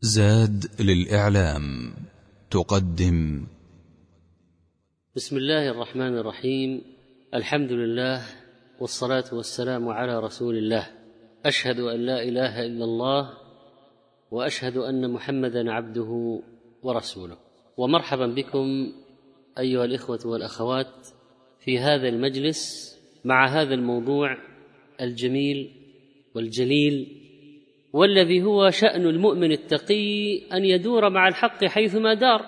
زاد للإعلام تقدم. بسم الله الرحمن الرحيم. الحمد لله والصلاة والسلام على رسول الله. أشهد أن لا إله إلا الله وأشهد أن محمدا عبده ورسوله. ومرحبا بكم أيها الإخوة والأخوات في هذا المجلس مع هذا الموضوع الجميل والجليل والذي هو شأن المؤمن التقي أن يدور مع الحق حيثما دار.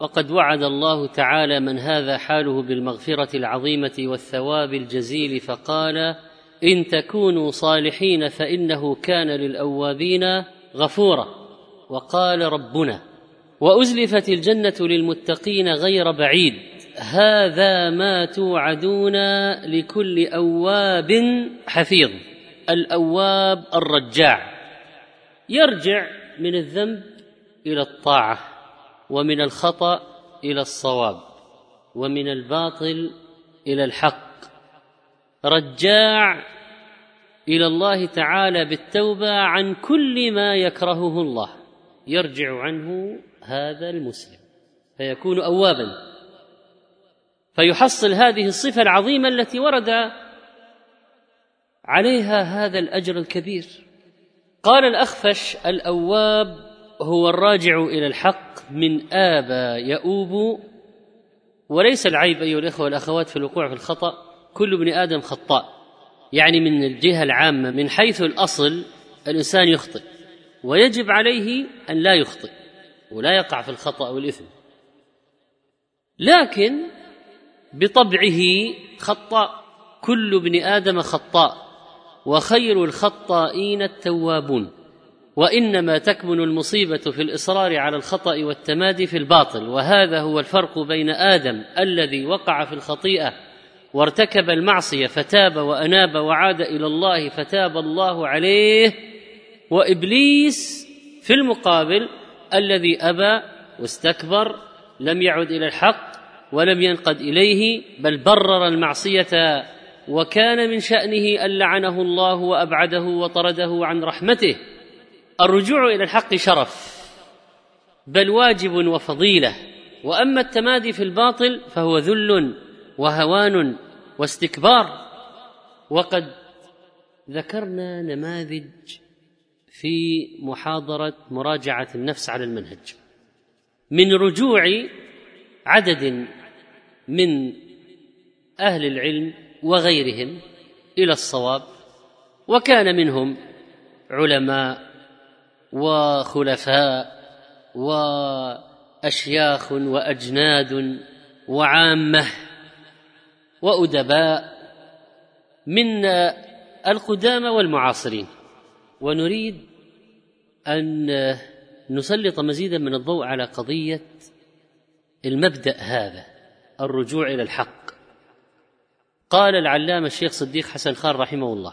وقد وعد الله تعالى من هذا حاله بالمغفرة العظيمة والثواب الجزيل فقال إن تكونوا صالحين فإنه كان للأوابين غفورا. وقال ربنا وأزلفت الجنة للمتقين غير بعيد. هذا ما توعدون لكل أواب حفيظ. الأواب الرجاع. يرجع من الذنب إلى الطاعة ومن الخطأ إلى الصواب ومن الباطل إلى الحق. رجاع إلى الله تعالى بالتوبة عن كل ما يكرهه الله. يرجع عنه هذا المسلم فيكون اوابا. فيحصل هذه الصفة العظيمة التي ورد عليها هذا الأجر الكبير. قال الأخفش الأواب هو الراجع إلى الحق من آبى يؤوب وليس العيب أيها الإخوة والأخوات في الوقوع في الخطأ كل ابن آدم خطاء يعني من الجهة العامة من حيث الأصل الإنسان يخطئ ويجب عليه أن لا يخطئ ولا يقع في الخطأ أو الإثم لكن بطبعه خطاء كل ابن آدم خطاء. وخير الخطائين التوابون وإنما تكمن المصيبة في الإصرار على الخطأ والتمادي في الباطل وهذا هو الفرق بين آدم الذي وقع في الخطيئة وارتكب المعصية فتاب وأناب وعاد إلى الله فتاب الله عليه وإبليس في المقابل الذي أبى واستكبر لم يعد إلى الحق ولم ينقد إليه بل برر المعصية وكان من شأنه أن لعنه الله وأبعده وطرده عن رحمته. الرجوع إلى الحق شرف بل واجب وفضيلة. وأما التمادي في الباطل فهو ذل وهوان واستكبار. وقد ذكرنا نماذج في محاضرة مراجعة النفس على المنهج. من رجوع عدد من أهل العلم وغيرهم إلى الصواب وكان منهم علماء وخلفاء وأشياخ وأجناد وعامة وأدباء من القدامى والمعاصرين. ونريد أن نسلط مزيدا من الضوء على قضية المبدأ هذا الرجوع إلى الحق. قال العلامة الشيخ صديق حسن خان رحمه الله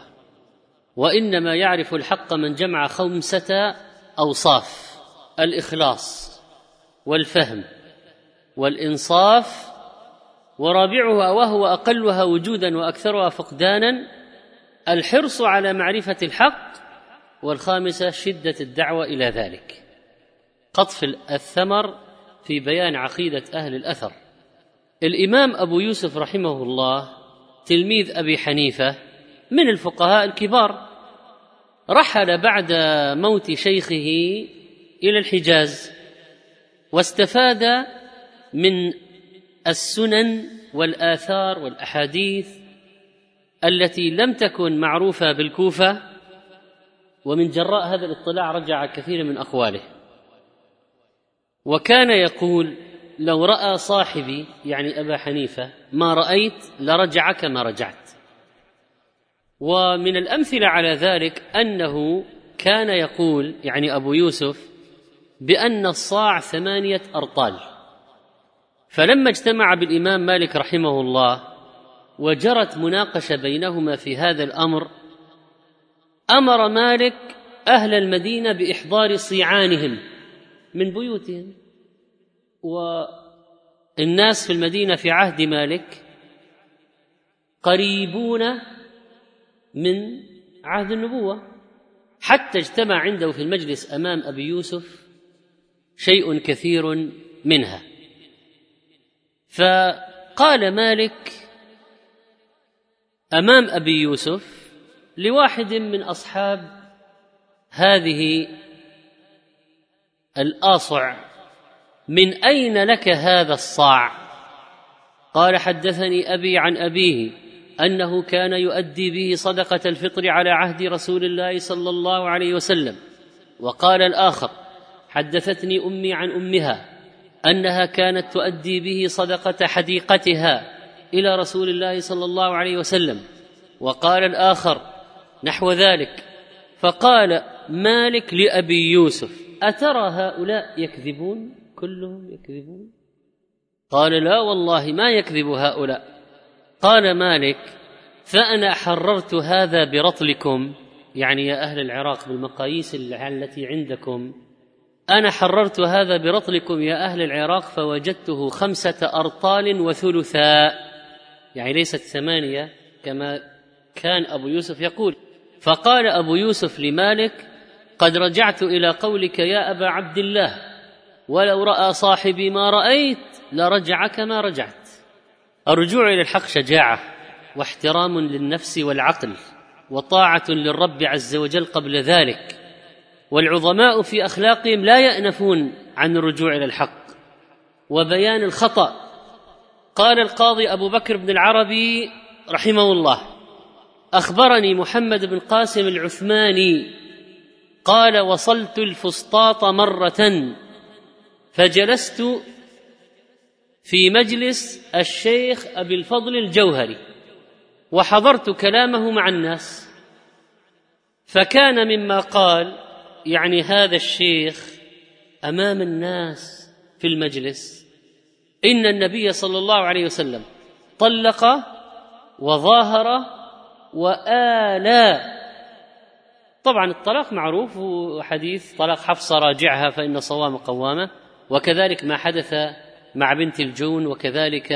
وإنما يعرف الحق من جمع خمسة أوصاف الإخلاص والفهم والإنصاف ورابعها وهو أقلها وجودا وأكثرها فقدانا الحرص على معرفة الحق والخامسة شدة الدعوة إلى ذلك. قطف الثمر في بيان عقيدة أهل الأثر. الإمام أبو يوسف رحمه الله تلميذ أبي حنيفة من الفقهاء الكبار. رحل بعد موت شيخه إلى الحجاز واستفاد من السنن والآثار والأحاديث التي لم تكن معروفة بالكوفة ومن جراء هذا الاطلاع رجع كثير من اقواله وكان يقول لو رأى صاحبي يعني أبا حنيفة ما رأيت لرجع كما رجعت. ومن الأمثلة على ذلك أنه كان يقول يعني أبو يوسف بأن الصاع ثمانية أرطال. فلما اجتمع بالإمام مالك رحمه الله وجرت مناقشة بينهما في هذا الأمر أمر مالك أهل المدينة بإحضار صيعانهم من بيوتهم. والناس في المدينة في عهد مالك قريبون من عهد النبوة. حتى اجتمع عنده في المجلس أمام أبي يوسف شيء كثير منها. فقال مالك أمام أبي يوسف لواحد من أصحاب هذه الأصع من أين لك هذا الصاع؟ قال حدثني أبي عن أبيه أنه كان يؤدي به صدقة الفطر على عهد رسول الله صلى الله عليه وسلم. وقال الآخر حدثتني أمي عن أمها أنها كانت تؤدي به صدقة حديقتها إلى رسول الله صلى الله عليه وسلم. وقال الآخر نحو ذلك. فقال مالك لأبي يوسف أترى هؤلاء يكذبون؟ كلهم يكذبون. قال لا والله ما يكذب هؤلاء. قال مالك فأنا حررت هذا برطلكم يعني يا أهل العراق بالمقاييس التي عندكم. أنا حررت هذا برطلكم يا أهل العراق فوجدته خمسة أرطال وثلثا يعني ليست ثمانية كما كان أبو يوسف يقول. فقال أبو يوسف لمالك قد رجعت إلى قولك يا أبا عبد الله ولو رأى صاحبي ما رأيت لرجع كما رجعت. الرجوع إلى الحق شجاعة واحترام للنفس والعقل وطاعة للرب عز وجل قبل ذلك. والعظماء في أخلاقهم لا يأنفون عن الرجوع إلى الحق. وبيان الخطأ. قال القاضي أبو بكر بن العربي رحمه الله أخبرني محمد بن قاسم العثماني قال وصلت الفسطاط مرة فجلست في مجلس الشيخ أبي الفضل الجوهري وحضرت كلامه مع الناس فكان مما قال يعني هذا الشيخ أمام الناس في المجلس إن النبي صلى الله عليه وسلم طلق وظاهر والى طبعا الطلاق معروف وحديث طلاق حفصة راجعها فإن صوام قوامه. وكذلك ما حدث مع بنت الجون وكذلك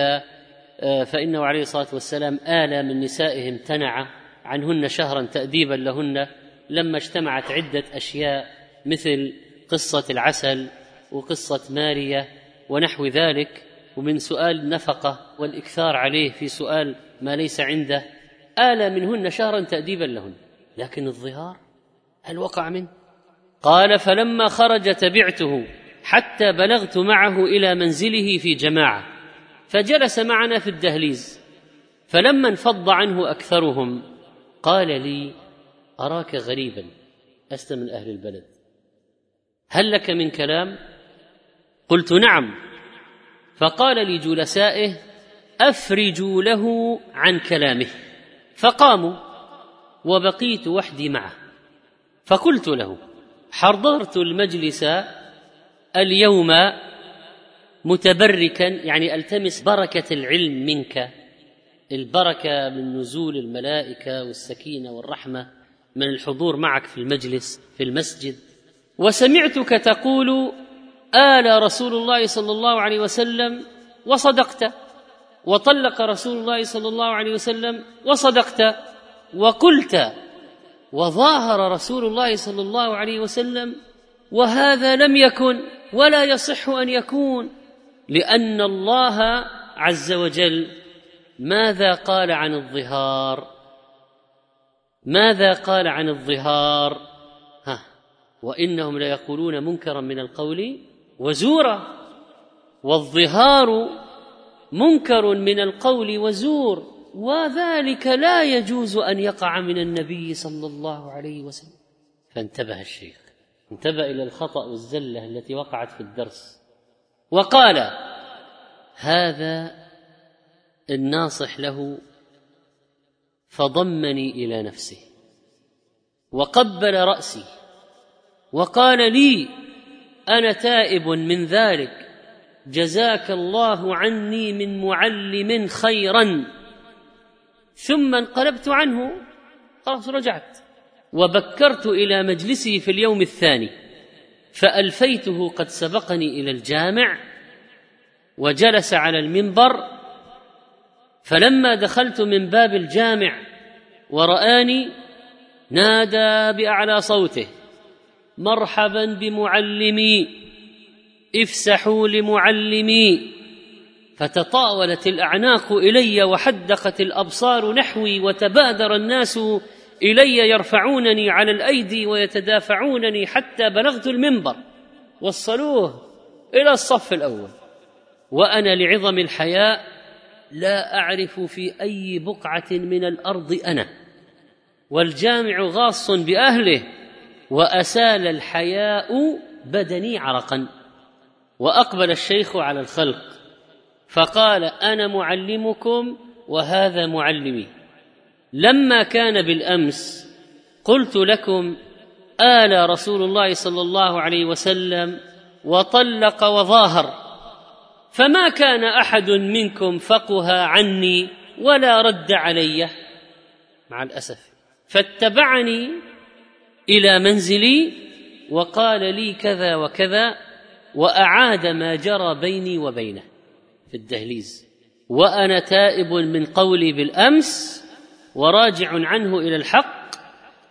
آه، فإنه عليه الصلاة والسلام آلى من نسائه امتنع عنهن شهرا تأديبا لهن لما اجتمعت عدة أشياء مثل قصة العسل وقصة مارية ونحو ذلك. ومن سؤال النفقة والإكثار عليه في سؤال ما ليس عنده آلى منهن شهرا تأديبا لهن. لكن الظهار هل وقع منه؟ قال فلما خرج تبعته. حتى بلغت معه إلى منزله في جماعة فجلس معنا في الدهليز فلما انفض عنه أكثرهم قال لي أراك غريبا لست من أهل البلد. هل لك من كلام؟ قلت نعم. فقال لجلسائه أفرجوا له عن كلامه. فقاموا وبقيت وحدي معه. فقلت له حضرت المجلس اليوم متبركا يعني ألتمس بركة العلم منك. البركة من نزول الملائكة والسكينة والرحمة من الحضور معك في المجلس في المسجد. وسمعتك تقول آل رسول الله صلى الله عليه وسلم وصدقت. وطلق رسول الله صلى الله عليه وسلم وصدقت. وقلت وظاهر رسول الله صلى الله عليه وسلم وهذا لم يكن ولا يصح أن يكون لأن الله عز وجل ماذا قال عن الظهار؟ ماذا قال عن الظهار؟ ها وإنهم ليقولون منكرا من القول وزورا والظهار منكر من القول وزور وذلك لا يجوز أن يقع من النبي صلى الله عليه وسلم. فانتبه الشيخ. انتبه إلى الخطأ والزلة التي وقعت في الدرس. وقال هذا الناصح له فضمني إلى نفسه وقبل رأسي وقال لي أنا تائب من ذلك جزاك الله عني من معلم خيرا. ثم انقلبت عنه خلاص رجعت. وبكرت إلى مجلسه في اليوم الثاني فألفيته قد سبقني إلى الجامع وجلس على المنبر فلما دخلت من باب الجامع ورآني نادى بأعلى صوته مرحبا بمعلمي افسحوا لمعلمي. فتطاولت الأعناق إلي وحدقت الأبصار نحوي وتبادر الناس إلي يرفعونني على الأيدي ويتدافعونني حتى بلغت المنبر. وصلوه إلى الصف الأول. وأنا لعظم الحياء لا أعرف في أي بقعة من الأرض أنا. والجامع غاص بأهله وأسال الحياء بدني عرقا. وأقبل الشيخ على الخلق فقال أنا معلمكم وهذا معلمي. لما كان بالأمس قلت لكم آل رسول الله صلى الله عليه وسلم وطلق وظاهر فما كان أحد منكم فقه عني ولا رد علي. مع الأسف فاتبعني إلى منزلي وقال لي كذا وكذا وأعاد ما جرى بيني وبينه. في الدهليز وأنا تائب من قولي بالأمس وراجع عنه إلى الحق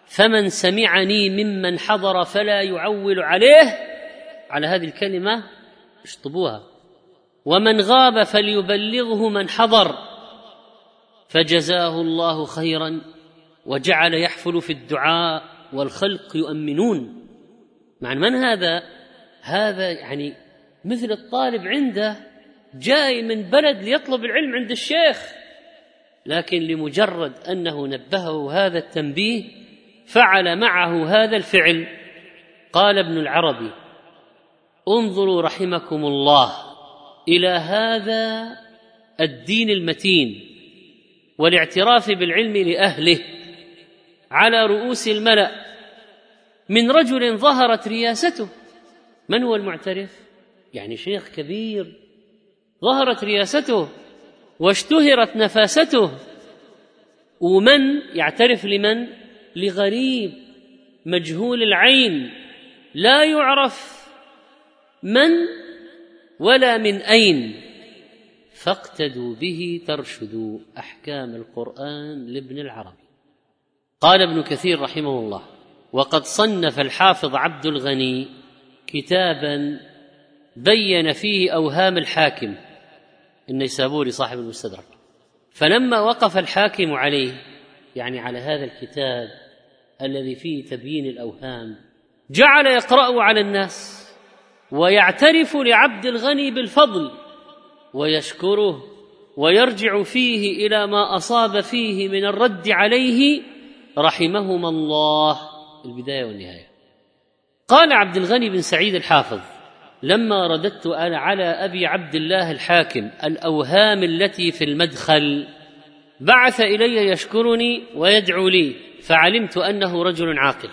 فمن سمعني ممن حضر فلا يعول عليه. على هذه الكلمة اشطبوها. ومن غاب فليبلغه من حضر. فجزاه الله خيرا وجعل يحفل في الدعاء والخلق يؤمنون. مع من هذا؟ هذا يعني مثل الطالب عنده جاي من بلد ليطلب العلم عند الشيخ. لكن لمجرد أنه نبهه هذا التنبيه فعل معه هذا الفعل. قال ابن العربي انظروا رحمكم الله إلى هذا الدين المتين والاعتراف بالعلم لأهله على رؤوس الملأ. من رجل ظهرت رياسته. من هو المعترف؟ يعني شيخ كبير. ظهرت رياسته. واشتهرت نفاسته. ومن يعترف لمن؟ لغريب مجهول العين. لا يعرف من ولا من أين. فاقتدوا به ترشدوا أحكام القرآن لابن العربي. قال ابن كثير رحمه الله وقد صنف الحافظ عبد الغني كتابا بين فيه أوهام الحاكم. النيسابوري صاحب المستدرك. فلما وقف الحاكم عليه يعني على هذا الكتاب الذي فيه تبيين الأوهام جعل يقرأه على الناس ويعترف لعبد الغني بالفضل ويشكره ويرجع فيه إلى ما أصاب فيه من الرد عليه رحمهما الله. البداية والنهاية. قال عبد الغني بن سعيد الحافظ لما رددت أنا على أبي عبد الله الحاكم الأوهام التي في المدخل بعث إلي يشكرني ويدعو لي فعلمت أنه رجل عاقل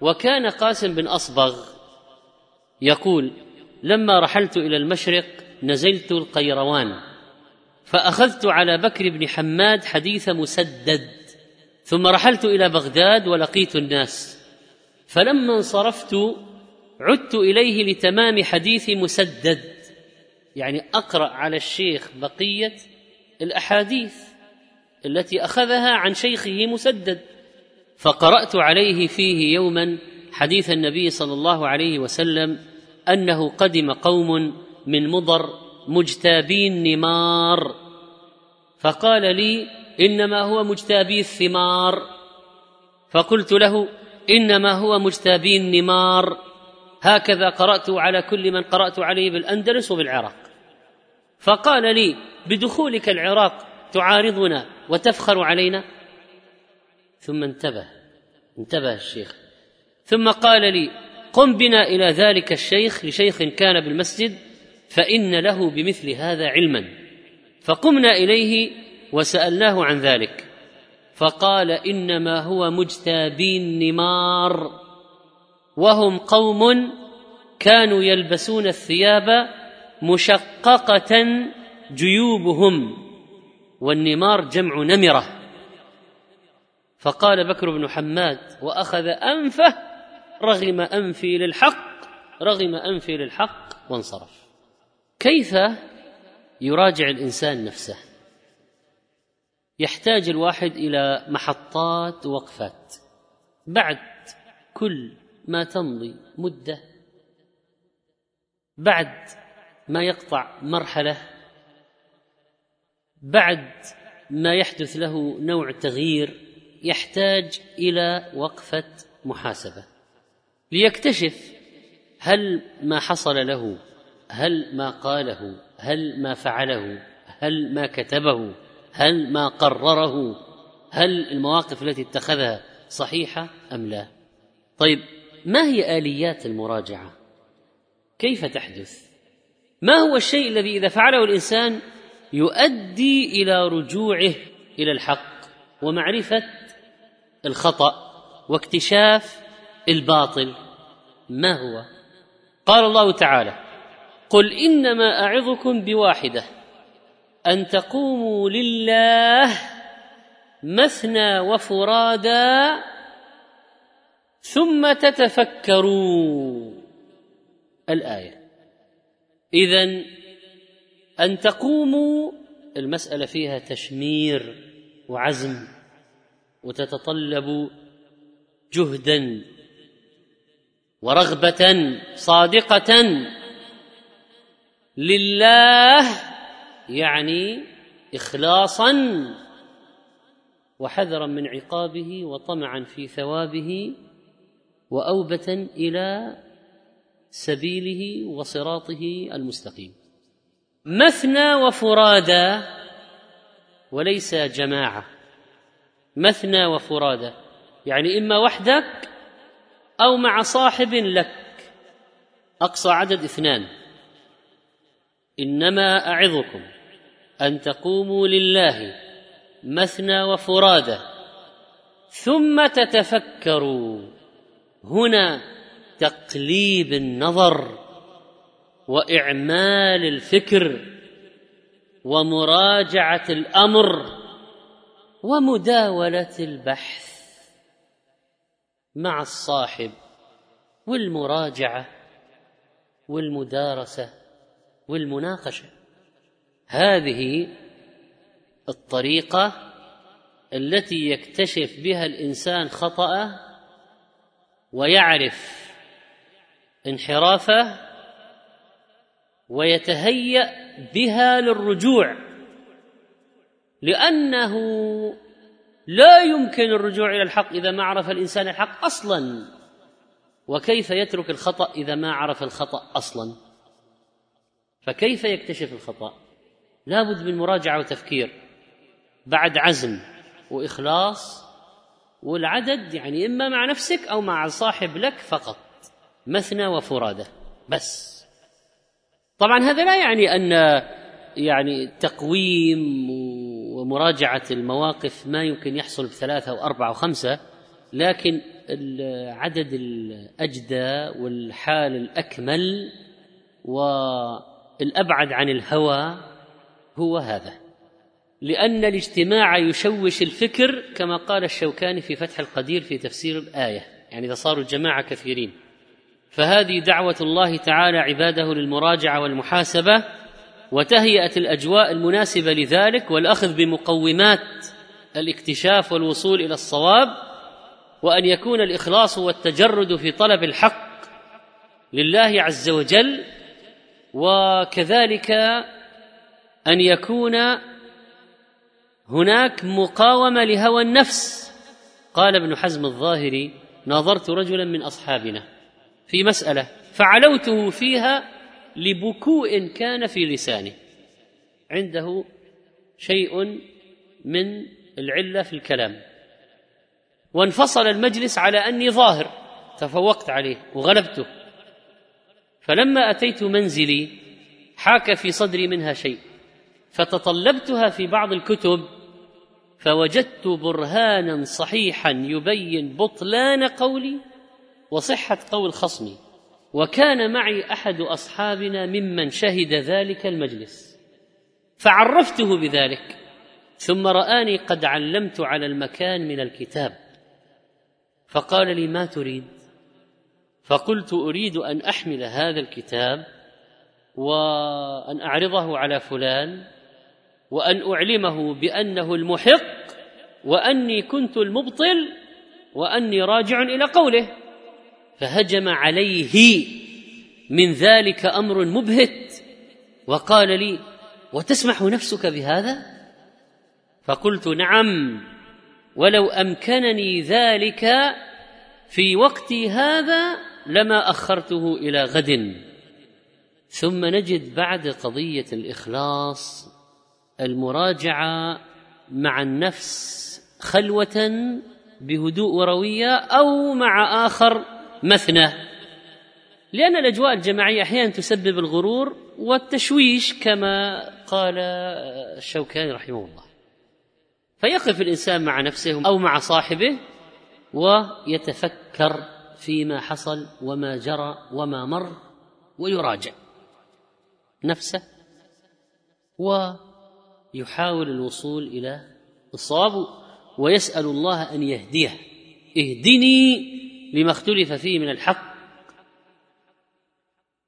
وكان قاسم بن أصبغ يقول لما رحلت إلى المشرق نزلت القيروان فأخذت على بكر بن حماد حديث مسدد ثم رحلت إلى بغداد ولقيت الناس فلما انصرفت عدت إليه لتمام حديث مسدد. يعني أقرأ على الشيخ بقية الأحاديث التي أخذها عن شيخه مسدد. فقرأت عليه فيه يوما حديث النبي صلى الله عليه وسلم أنه قدم قوم من مضر مجتابين نمار. فقال لي إنما هو مجتابي الثمار. فقلت له إنما هو مجتابي النمار. هكذا قرأت على كل من قرأت عليه بالأندلس وبالعراق. فقال لي بدخولك العراق تعارضنا وتفخر علينا؟ ثم انتبه انتبه الشيخ. ثم قال لي قم بنا إلى ذلك الشيخ لشيخ كان بالمسجد فإن له بمثل هذا علما. فقمنا إليه وسألناه عن ذلك. فقال إنما هو مجتابين نمار وهم قوم كانوا يلبسون الثياب مشققة جيوبهم والنمار جمع نمرة. فقال بكر بن حماد وأخذ أنفه رغم أنفي للحق رغم أنفي للحق وانصرف. كيف يراجع الإنسان نفسه؟ يحتاج الواحد إلى محطات ووقفات بعد كل ما تمضي مدة بعد ما يقطع مرحلة بعد ما يحدث له نوع تغيير يحتاج إلى وقفة محاسبة. ليكتشف هل ما حصل له هل ما قاله هل ما فعله هل ما كتبه هل ما قرره هل المواقف التي اتخذها صحيحة أم لا. طيب ما هي آليات المراجعة؟ كيف تحدث؟ ما هو الشيء الذي إذا فعله الإنسان يؤدي إلى رجوعه إلى الحق ومعرفة الخطأ واكتشاف الباطل؟ ما هو؟ قال الله تعالى قل إنما أعظكم بواحدة أن تقوموا لله مثنى وفرادا ثم تتفكروا. الآية. اذا أن تقوموا المسألة فيها تشمير وعزم وتتطلب جهدا ورغبة صادقة. لله يعني اخلاصا وحذرا من عقابه وطمعا في ثوابه. وأوبة إلى سبيله وصراطه المستقيم. مثنى وفرادى وليس جماعة. مثنى وفرادى يعني إما وحدك أو مع صاحب لك. أقصى عدد اثنان. إنما أعظكم أن تقوموا لله مثنى وفرادى ثم تتفكروا. هنا تقليب النظر وإعمال الفكر ومراجعة الأمر ومداولة البحث مع الصاحب والمراجعة والمدارسة والمناقشة. هذه الطريقة التي يكتشف بها الإنسان خطأه ويعرف انحرافه ويتهيأ بها للرجوع لأنه لا يمكن الرجوع إلى الحق إذا ما عرف الإنسان الحق أصلا. وكيف يترك الخطأ إذا ما عرف الخطأ أصلا؟ فكيف يكتشف الخطأ؟ لابد من مراجعة وتفكير بعد عزم وإخلاص والعدد يعني إما مع نفسك أو مع صاحب لك فقط مثنى وفراده بس. طبعا هذا لا يعني أن يعني تقويم ومراجعة المواقف ما يمكن يحصل بثلاثة أو أربعة أو خمسة لكن العدد الأجدى والحال الأكمل والأبعد عن الهوى هو هذا. لأن الاجتماع يشوش الفكر كما قال الشوكاني في فتح القدير في تفسير الآية يعني إذا صاروا الجماعة كثيرين. فهذه دعوة الله تعالى عباده للمراجعة والمحاسبة وتهيئه الأجواء المناسبة لذلك والأخذ بمقومات الاكتشاف والوصول إلى الصواب وأن يكون الإخلاص والتجرد في طلب الحق لله عز وجل وكذلك أن يكون هناك مقاومة لهوى النفس. قال ابن حزم الظاهري ناظرت رجلا من أصحابنا في مسألة فعلوته فيها لبكوء كان في لسانه عنده شيء من العلة في الكلام. وانفصل المجلس على أني ظاهر. تفوقت عليه وغلبته. فلما أتيت منزلي حاك في صدري منها شيء. فتطلبتها في بعض الكتب فوجدت برهانا صحيحا يبين بطلان قولي وصحة قول خصمي وكان معي أحد أصحابنا ممن شهد ذلك المجلس. فعرفته بذلك ثم رآني قد علمت على المكان من الكتاب. فقال لي ما تريد؟ فقلت أريد أن أحمل هذا الكتاب وأن أعرضه على فلان وأن أعلمه بأنه المحق وأني كنت المبطل وأني راجع إلى قوله. فهجم عليه من ذلك أمر مبهت وقال لي وتسمح نفسك بهذا؟ فقلت نعم ولو أمكنني ذلك في وقتي هذا لما أخرته إلى غد. ثم نجد بعد قضية الإخلاص المراجعة مع النفس خلوة بهدوء وروية أو مع آخر مثنى. لأن الأجواء الجماعية أحيانا تسبب الغرور والتشويش كما قال الشوكاني رحمه الله. فيقف الإنسان مع نفسه أو مع صاحبه ويتفكر فيما حصل وما جرى وما مر ويراجع نفسه ويحاول الوصول إلى الصواب ويسأل الله أن يهديه. اهدني لما اختلف فيه من الحق.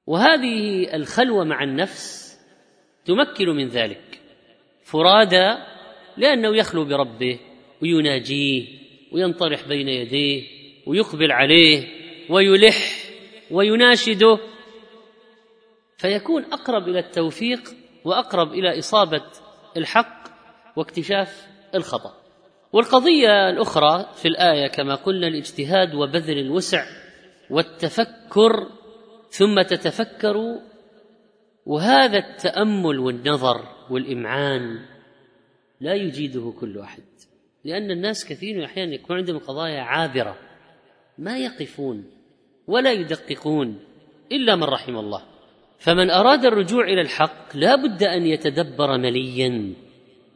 وهذه الخلوة مع النفس تمكن من ذلك. فرادى لأنه يخلو بربه ويناجيه وينطرح بين يديه ويقبل عليه ويلح ويناشده. فيكون أقرب إلى التوفيق وأقرب إلى إصابة الحق واكتشاف الخطأ. والقضية الأخرى في الآية كما قلنا الاجتهاد وبذل الوسع والتفكر ثم تتفكر وهذا التأمل والنظر والإمعان لا يجيده كل أحد لأن الناس كثير أحيانا يكون عندهم قضايا عابرة ما يقفون ولا يدققون إلا من رحم الله. فمن أراد الرجوع إلى الحق لا بد أن يتدبر مليا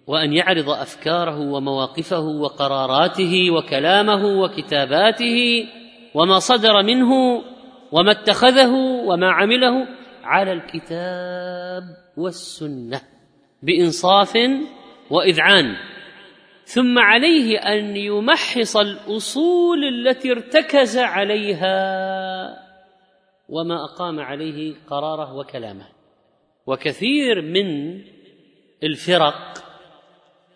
وأن يعرض أفكاره ومواقفه وقراراته وكلامه وكتاباته وما صدر منه وما اتخذه وما عمله على الكتاب والسنة بإنصاف وإذعان. ثم عليه أن يمحص الأصول التي ارتكز عليها وما أقام عليه قراره وكلامه. وكثير من الفرق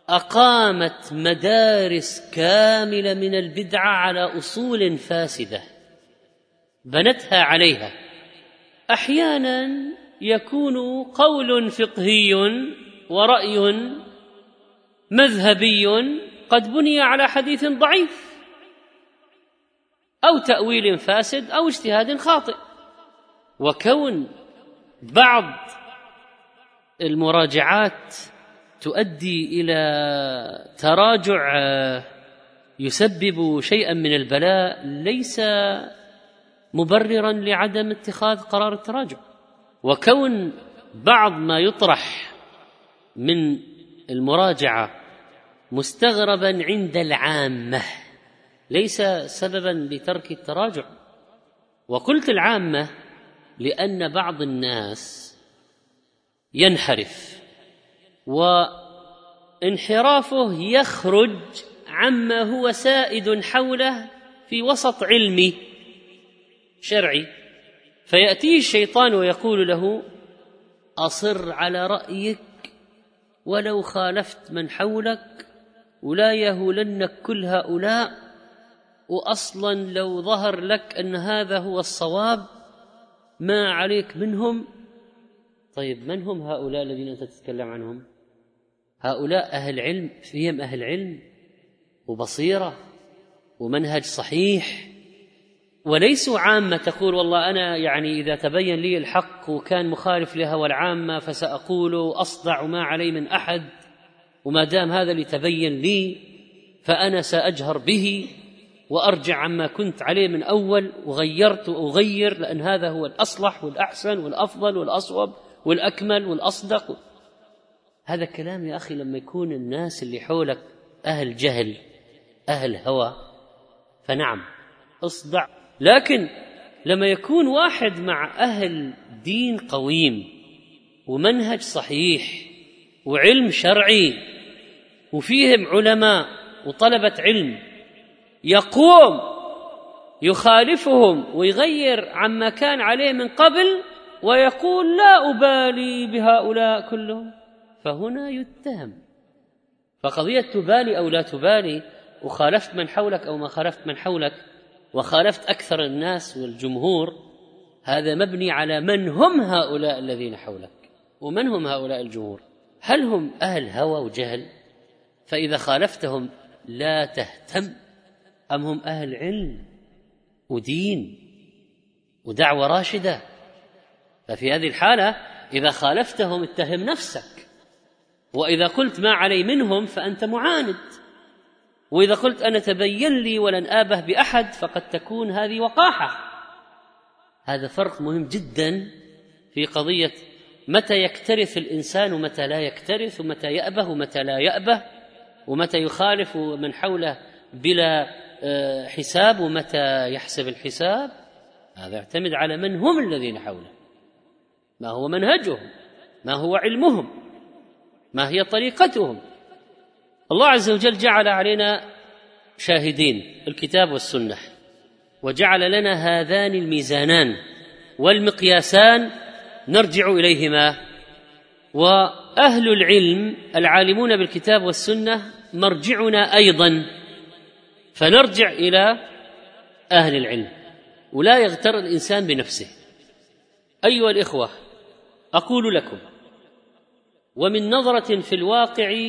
أقامت مدارس كاملة من البدعة على أصول فاسدة بنتها عليها. أحيانا يكون قول فقهي ورأي مذهبي قد بني على حديث ضعيف أو تأويل فاسد أو اجتهاد خاطئ. وكون بعض المراجعات تؤدي إلى تراجع يسبب شيئا من البلاء ليس مبررا لعدم اتخاذ قرار التراجع. وكون بعض ما يطرح من المراجعة مستغربا عند العامة ليس سببا لترك التراجع. وقلت العامة لأن بعض الناس ينحرف وانحرافه يخرج عما هو سائد حوله في وسط علمي شرعي. فيأتيه الشيطان ويقول له أصر على رأيك ولو خالفت من حولك ولا يهولنك كل هؤلاء واصلا لو ظهر لك أن هذا هو الصواب ما عليك منهم؟ طيب من هم هؤلاء الذين أنت تتكلم عنهم؟ هؤلاء أهل علم فيهم أهل علم وبصيرة ومنهج صحيح وليسوا عامة. تقول والله أنا يعني إذا تبين لي الحق وكان مخالف لهوى العامة فسأقول أصدع ما علي من أحد وما دام هذا اللي تبين لي فأنا سأجهر به. وأرجع عما كنت عليه من أول وغيرت وأغير لأن هذا هو الأصلح والأحسن والأفضل والأصوب والأكمل والأصدق. هذا كلام يا أخي لما يكون الناس اللي حولك أهل جهل أهل هوى فنعم اصدع. لكن لما يكون واحد مع أهل دين قويم ومنهج صحيح وعلم شرعي وفيهم علماء وطلبة علم يقوم يخالفهم ويغير عما كان عليه من قبل ويقول لا أبالي بهؤلاء كلهم. فهنا يتهم. فقضية تبالي أو لا تبالي وخالفت من حولك أو ما خالفت من حولك وخالفت أكثر الناس والجمهور هذا مبني على من هم هؤلاء الذين حولك ومن هم هؤلاء الجمهور؟ هل هم أهل هوى وجهل؟ فإذا خالفتهم لا تهتم. أم هم أهل علم ودين ودعوة راشدة؟ ففي هذه الحالة إذا خالفتهم اتهم نفسك وإذا قلت ما علي منهم فأنت معاند وإذا قلت أنا تبين لي ولن آبه بأحد فقد تكون هذه وقاحة. هذا فرق مهم جدا في قضية متى يكترث الإنسان ومتى لا يكترث ومتى يأبه ومتى لا يأبه ومتى يخالف من حوله بلا حساب ومتى يحسب الحساب؟ هذا يعتمد على من هم الذين حوله. ما هو منهجهم؟ ما هو علمهم؟ ما هي طريقتهم؟ الله عز وجل جعل علينا شاهدين الكتاب والسنة وجعل لنا هذان الميزانان والمقياسان نرجع إليهما. وأهل العلم العالمون بالكتاب والسنة مرجعنا أيضا فنرجع إلى أهل العلم ولا يغتر الإنسان بنفسه. أيها الإخوة أقول لكم ومن نظرة في الواقع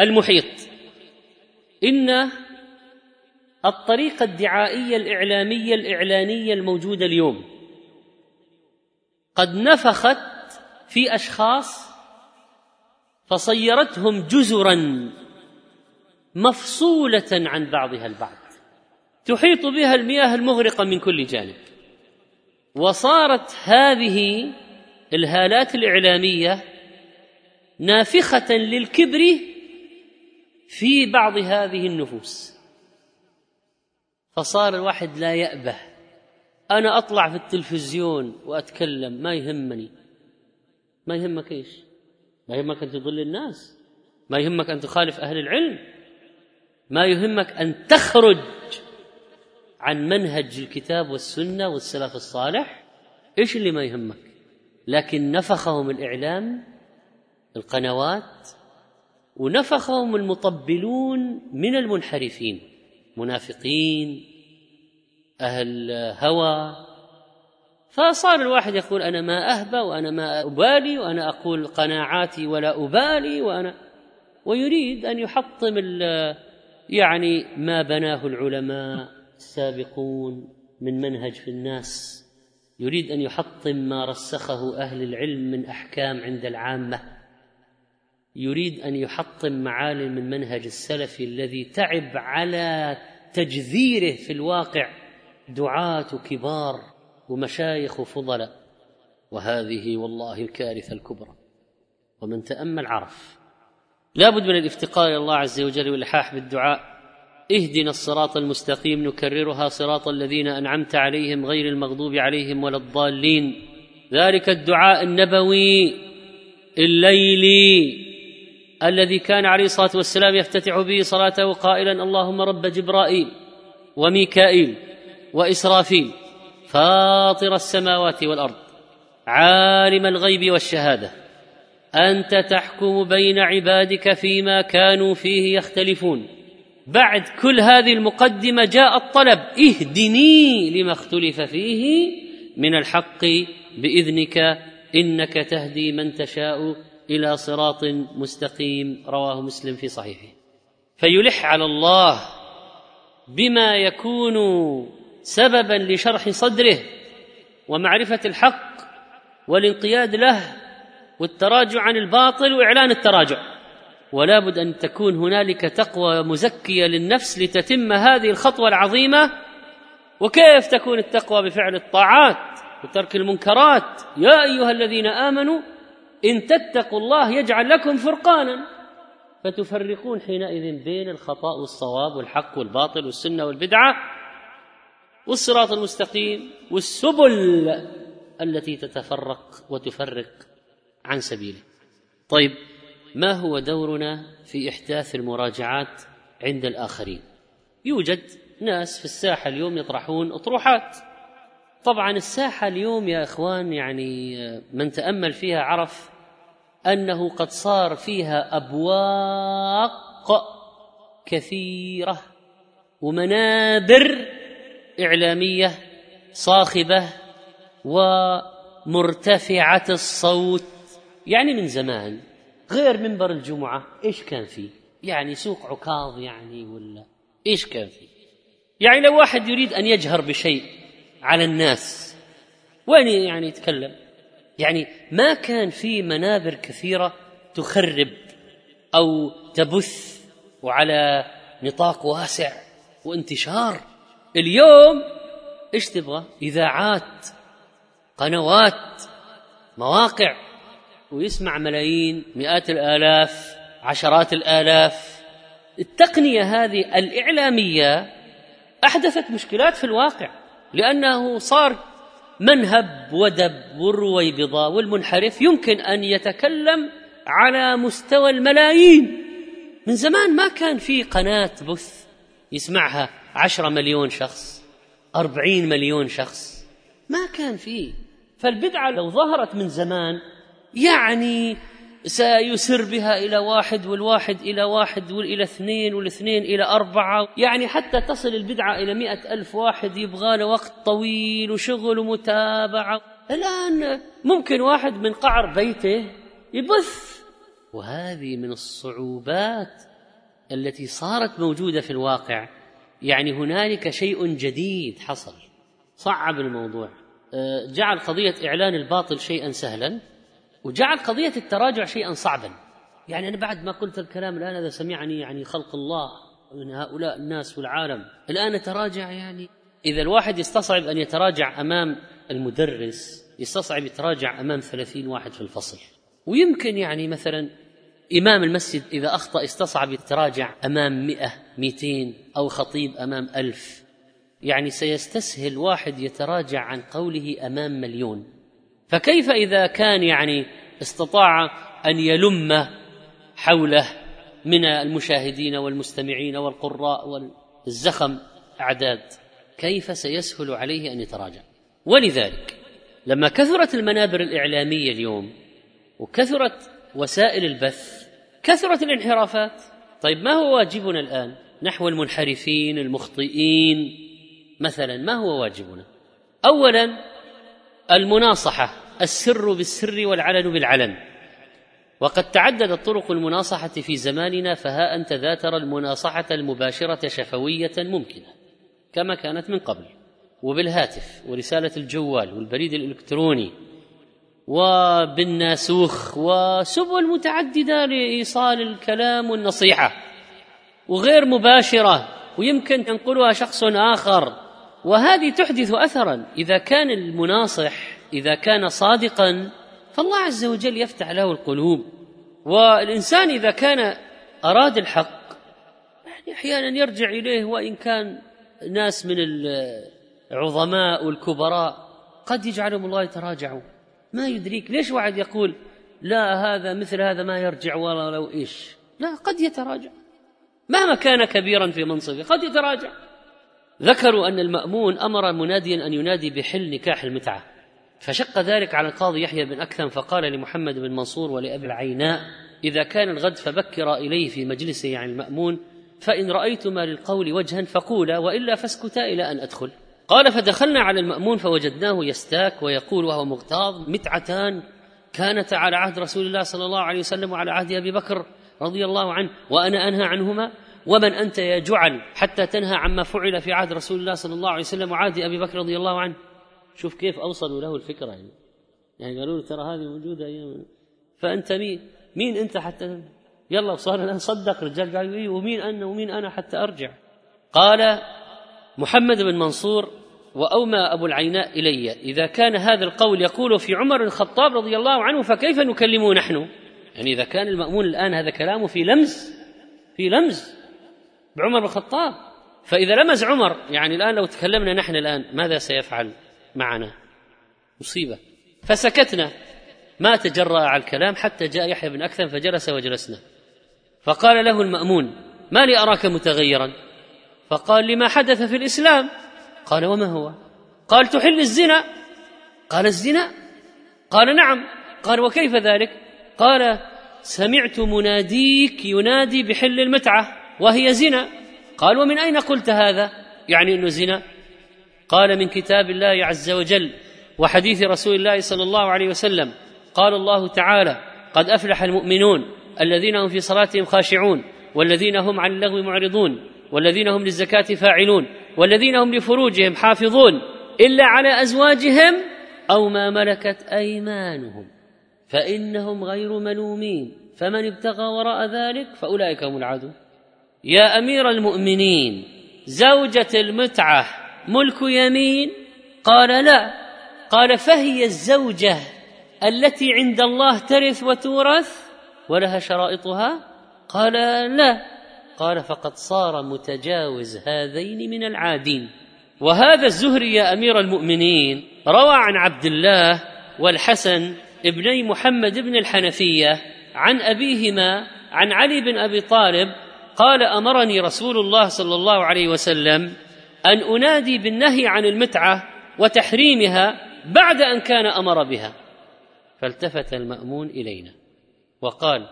المحيط إن الطريقة الدعائية الإعلامية الإعلانية الموجودة اليوم قد نفخت في أشخاص فصيرتهم جزرا مفصولة عن بعضها البعض. تحيط بها المياه المغرقة من كل جانب. وصارت هذه الهالات الإعلامية نافخة للكبر في بعض هذه النفوس. فصار الواحد لا يأبه. أنا أطلع في التلفزيون وأتكلم ما يهمني. ما يهمك إيش؟ ما يهمك أن تضل الناس. ما يهمك أن تخالف أهل العلم. ما يهمك أن تخرج عن منهج الكتاب والسنة والسلف الصالح إيش اللي ما يهمك؟ لكن نفخهم الإعلام القنوات ونفخهم المطبلون من المنحرفين منافقين أهل هوى. فصار الواحد يقول أنا ما اهبى وأنا ما أبالي وأنا أقول قناعاتي ولا أبالي وأنا ويريد أن يحطم يعني ما بناه العلماء السابقون من منهج في الناس. يريد أن يحطم ما رسخه أهل العلم من أحكام عند العامة. يريد أن يحطم معالم من منهج السلف الذي تعب على تجذيره في الواقع دعاة كبار ومشايخ فضلاء. وهذه والله الكارثة الكبرى. ومن تأمل عرف لا بد من الافتقار إلى الله عز وجل والإلحاح بالدعاء. اهدنا الصراط المستقيم نكررها صراط الذين أنعمت عليهم غير المغضوب عليهم ولا الضالين. ذلك الدعاء النبوي الليلي الذي كان عليه الصلاة والسلام يفتتح به صلاته قائلا اللهم رب جبرائيل وميكائيل وإسرافيل فاطر السماوات والأرض عالم الغيب والشهادة. أنت تحكم بين عبادك فيما كانوا فيه يختلفون. بعد كل هذه المقدمة جاء الطلب. اهدني لما اختلف فيه من الحق بإذنك. إنك تهدي من تشاء إلى صراط مستقيم. رواه مسلم في صحيحه. فيلح على الله بما يكون سببا لشرح صدره ومعرفة الحق والانقياد له والتراجع عن الباطل وإعلان التراجع. ولا بد أن تكون هنالك تقوى مزكية للنفس لتتم هذه الخطوة العظيمة. وكيف تكون التقوى بفعل الطاعات وترك المنكرات؟ يا أيها الذين آمنوا إن تتقوا الله يجعل لكم فرقانا. فتفرقون حينئذ بين الخطأ والصواب والحق والباطل والسنة والبدعة والصراط المستقيم والسبل التي تتفرق وتفرق. عن سبيله. طيب ما هو دورنا في إحداث المراجعات عند الآخرين؟ يوجد ناس في الساحة اليوم يطرحون أطروحات. طبعا الساحة اليوم يا إخوان يعني من تأمل فيها عرف أنه قد صار فيها أبواق كثيرة ومنابر إعلامية صاخبة ومرتفعة الصوت. يعني من زمان غير منبر الجمعة إيش كان فيه؟ يعني سوق عكاظ يعني ولا إيش كان فيه؟ يعني لو واحد يريد أن يجهر بشيء على الناس وين يعني يتكلم؟ يعني ما كان في منابر كثيرة تخرب أو تبث وعلى نطاق واسع وانتشار. اليوم إيش تبغى؟ إذاعات قنوات مواقع. ويسمع ملايين مئات الآلاف عشرات الآلاف. التقنية هذه الإعلامية أحدثت مشكلات في الواقع لأنه صار منهب ودب والرويبضه والمنحرف يمكن أن يتكلم على مستوى الملايين. من زمان ما كان في قناة بث يسمعها عشرة مليون شخص أربعين مليون شخص. ما كان فيه فالبدعة لو ظهرت من زمان يعني سيسر بها إلى واحد والواحد إلى واحد والإلى اثنين والاثنين إلى أربعة. يعني حتى تصل البدعة إلى مئة ألف واحد يبغى له وقت طويل وشغل ومتابعة. الآن ممكن واحد من قعر بيته يبث. وهذه من الصعوبات التي صارت موجودة في الواقع. يعني هنالك شيء جديد حصل. صعب الموضوع. أه، جعل قضية إعلان الباطل شيئا سهلا. وجعل قضية التراجع شيئا صعبا. يعني أنا بعد ما قلت الكلام الآن هذا سمعني يعني خلق الله من هؤلاء الناس والعالم الآن تراجع يعني؟ إذا الواحد يستصعب أن يتراجع أمام المدرس يستصعب يتراجع أمام ثلاثين واحد في الفصل. ويمكن يعني مثلا إمام المسجد إذا أخطأ استصعب يتراجع أمام مئة مئتين أو خطيب أمام ألف. يعني سيستسهل واحد يتراجع عن قوله أمام مليون. فكيف إذا كان يعني استطاع أن يلم حوله من المشاهدين والمستمعين والقراء والزخم أعداد؟ كيف سيسهل عليه أن يتراجع؟ ولذلك لما كثرت المنابر الإعلامية اليوم وكثرت وسائل البث كثرت الانحرافات طيب ما هو واجبنا الآن؟ نحو المنحرفين المخطئين مثلا ما هو واجبنا؟ اولا المناصحة السر بالسر والعلن بالعلن. وقد تعددت طرق المناصحة في زماننا فها انت ذا ترى المناصحة المباشرة شفوية ممكنة كما كانت من قبل. وبالهاتف ورسالة الجوال والبريد الإلكتروني وبالناسوخ وسبل متعددة لإيصال الكلام والنصيحة وغير مباشرة. ويمكن ينقلها شخص آخر. وهذه تحدث اثرا. إذا كان المناصح إذا كان صادقا فالله عز وجل يفتح له القلوب. والإنسان إذا كان أراد الحق يعني أحيانا يرجع إليه وإن كان ناس من العظماء والكبراء قد يجعلهم الله يتراجعوا ما يدريك ليش واحد يقول لا هذا مثل هذا ما يرجع ولا لو إيش. لا قد يتراجع. مهما كان كبيرا في منصبه قد يتراجع. ذكروا أن المأمون أمر مناديا أن ينادي بحل نكاح المتعة. فشق ذلك على القاضي يحيى بن أكثم فقال لمحمد بن منصور ولأبي العيناء إذا كان الغد فبكر إليه في مجلسه عن المأمون فإن رأيتما للقول وجها فقولا وإلا فاسكتا إلى أن أدخل. قال فدخلنا على المأمون فوجدناه يستاك ويقول وهو مغتاظ متعتان كانتا على عهد رسول الله صلى الله عليه وسلم وعلى عهد أبي بكر رضي الله عنه وأنا أنهى عنهما. ومن أنت يا جعل حتى تنهى عما فعل في عهد رسول الله صلى الله عليه وسلم وعهد أبي بكر رضي الله عنه. شوف كيف أوصلوا له الفكرة يعني. يعني قالوا له ترى هذه موجودة أيام. فأنت مين؟ مين أنت حتى؟ يلا وصار الآن صدق رجال قال ومين أنا ومين أنا حتى أرجع. قال محمد بن منصور وأومى أبو العيناء إلي. إذا كان هذا القول يقول في عمر الخطاب رضي الله عنه فكيف نكلمه نحن؟ يعني إذا كان المأمون الآن هذا كلامه في لمز في لمز بعمر بن الخطاب. فإذا لمز عمر يعني الآن لو تكلمنا نحن الآن ماذا سيفعل معنا؟ مصيبة. فسكتنا. ما تجرأ على الكلام حتى جاء يحيى بن أكثم فجلس وجلسنا. فقال له المأمون ما لي أراك متغيرا؟ فقال لما حدث في الإسلام. قال وما هو؟ قال تحل الزنا. قال الزنا؟ قال نعم. قال وكيف ذلك؟ قال سمعت مناديك ينادي بحل المتعة. وهي زنا. قال ومن أين قلت هذا؟ يعني إنه زنا. قال من كتاب الله عز وجل وحديث رسول الله صلى الله عليه وسلم. قال الله تعالى قد أفلح المؤمنون الذين هم في صلاتهم خاشعون والذين هم عن اللغو معرضون والذين هم للزكاة فاعلون والذين هم لفروجهم حافظون إلا على أزواجهم أو ما ملكت أيمانهم. فإنهم غير ملومين. فمن ابتغى وراء ذلك فأولئك هم العدو يا أمير المؤمنين زوجة المتعة ملك يمين؟ قال لا. قال فهي الزوجة التي عند الله ترث وتورث؟ ولها شرائطها؟ قال لا. قال فقد صار متجاوز هذين من العادين. وهذا الزهري يا أمير المؤمنين روى عن عبد الله والحسن ابني محمد بن الحنفية عن أبيهما عن علي بن أبي طالب قال أمرني رسول الله صلى الله عليه وسلم أن أنادي بالنهي عن المتعة وتحريمها بعد أن كان أمر بها. فالتفت المأمون إلينا وقال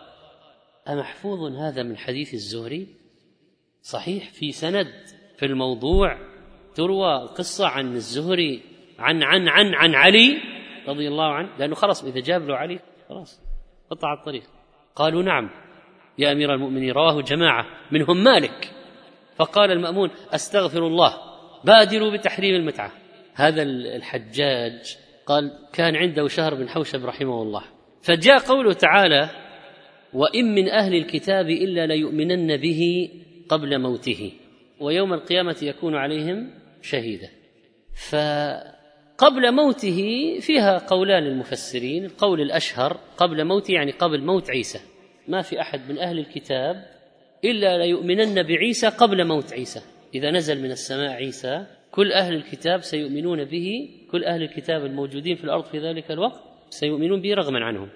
أمحفوظ هذا من حديث الزهري؟ صحيح في سند في الموضوع تروى قصة عن الزهري عن عن عن عن علي رضي الله عنه لأنه خلاص إذا جاب له علي خلاص قطع الطريق. قالوا نعم يا أمير المؤمنين رواه جماعة منهم مالك. فقال المأمون أستغفر الله بادروا بتحريم المتعة. هذا الحجاج قال كان عنده شهر بن حوشب رحمه الله. فجاء قوله تعالى وإن من أهل الكتاب إلا ليؤمنن به قبل موته ويوم القيامة يكون عليهم شهيدا. فقبل موته فيها قولان للمفسرين القول الأشهر قبل موته يعني قبل موت عيسى. ما في أحد من أهل الكتاب إلا ليؤمنن بعيسى قبل موت عيسى. إذا نزل من السماء عيسى كل أهل الكتاب سيؤمنون به كل أهل الكتاب الموجودين في الأرض في ذلك الوقت سيؤمنون به رغما عنهم.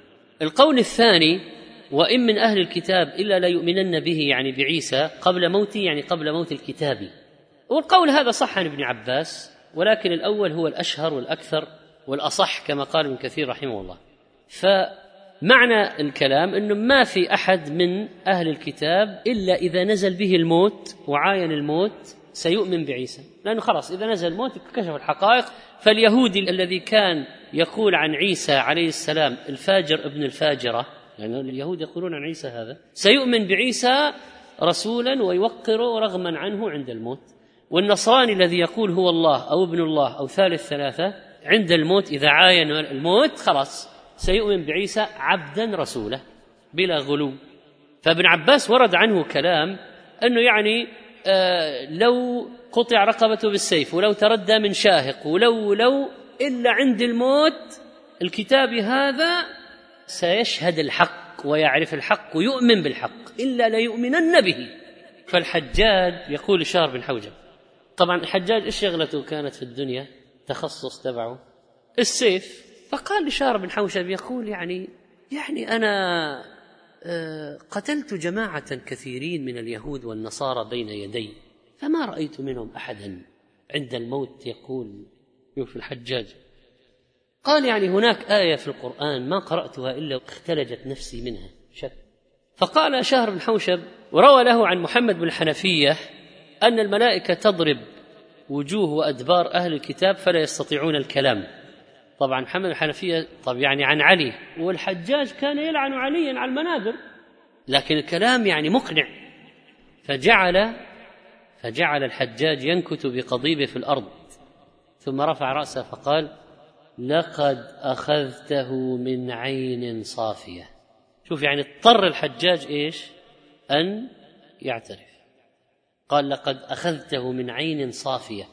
القول الثاني وإن من أهل الكتاب إلا ليؤمنن به يعني بعيسى قبل موته يعني قبل موت الكتاب. والقول هذا صح عن ابن عباس ولكن الأول هو الأشهر والأكثر والأصح كما قال ابن كثير رحمه الله. فمعنى الكلام إنه ما في أحد من أهل الكتاب إلا إذا نزل به الموت وعاين الموت سيؤمن بعيسى. لأنه خلاص إذا نزل الموت كشف الحقائق. فاليهودي الذي كان يقول عن عيسى عليه السلام الفاجر ابن الفاجرة يعني اليهود يقولون عن عيسى هذا سيؤمن بعيسى رسولا ويوقر رغما عنه عند الموت. والنصراني الذي يقول هو الله أو ابن الله أو ثالث ثلاثة عند الموت إذا عاين الموت خلاص. سيؤمن بعيسى عبدا رسولا بلا غلو. فابن عباس ورد عنه كلام أنه يعني آه لو قطع رقبته بالسيف ولو تردى من شاهق ولو لو إلا عند الموت الكتاب هذا سيشهد الحق ويعرف الحق ويؤمن بالحق إلا ليؤمنن به. فالحجاج يقول لشهر بن حوجب طبعا الحجاج إيش شغلته كانت في الدنيا؟ تخصص تبعه. السيف فقال لشهر بن حوشب يقول يعني يعني أنا آه، قتلت جماعة كثيرين من اليهود والنصارى بين يدي فما رأيت منهم أحدا. عند الموت يقول في الحجاج قال يعني هناك آية في القرآن ما قرأتها إلا اختلجت نفسي منها شك. فقال شهر بن حوشب وروى له عن محمد بن الحنفية أن الملائكة تضرب وجوه وأدبار أهل الكتاب فلا يستطيعون الكلام. طبعا محمد الحنفية طب يعني عن علي. والحجاج كان يلعن عليا على المنابر لكن الكلام يعني مقنع. فجعل فجعل الحجاج ينكت بقضيبه في الأرض. ثم رفع رأسه فقال لقد أخذته من عين صافية. شوف يعني اضطر الحجاج إيش؟ أن يعترف. قال لقد أخذته من عين صافية.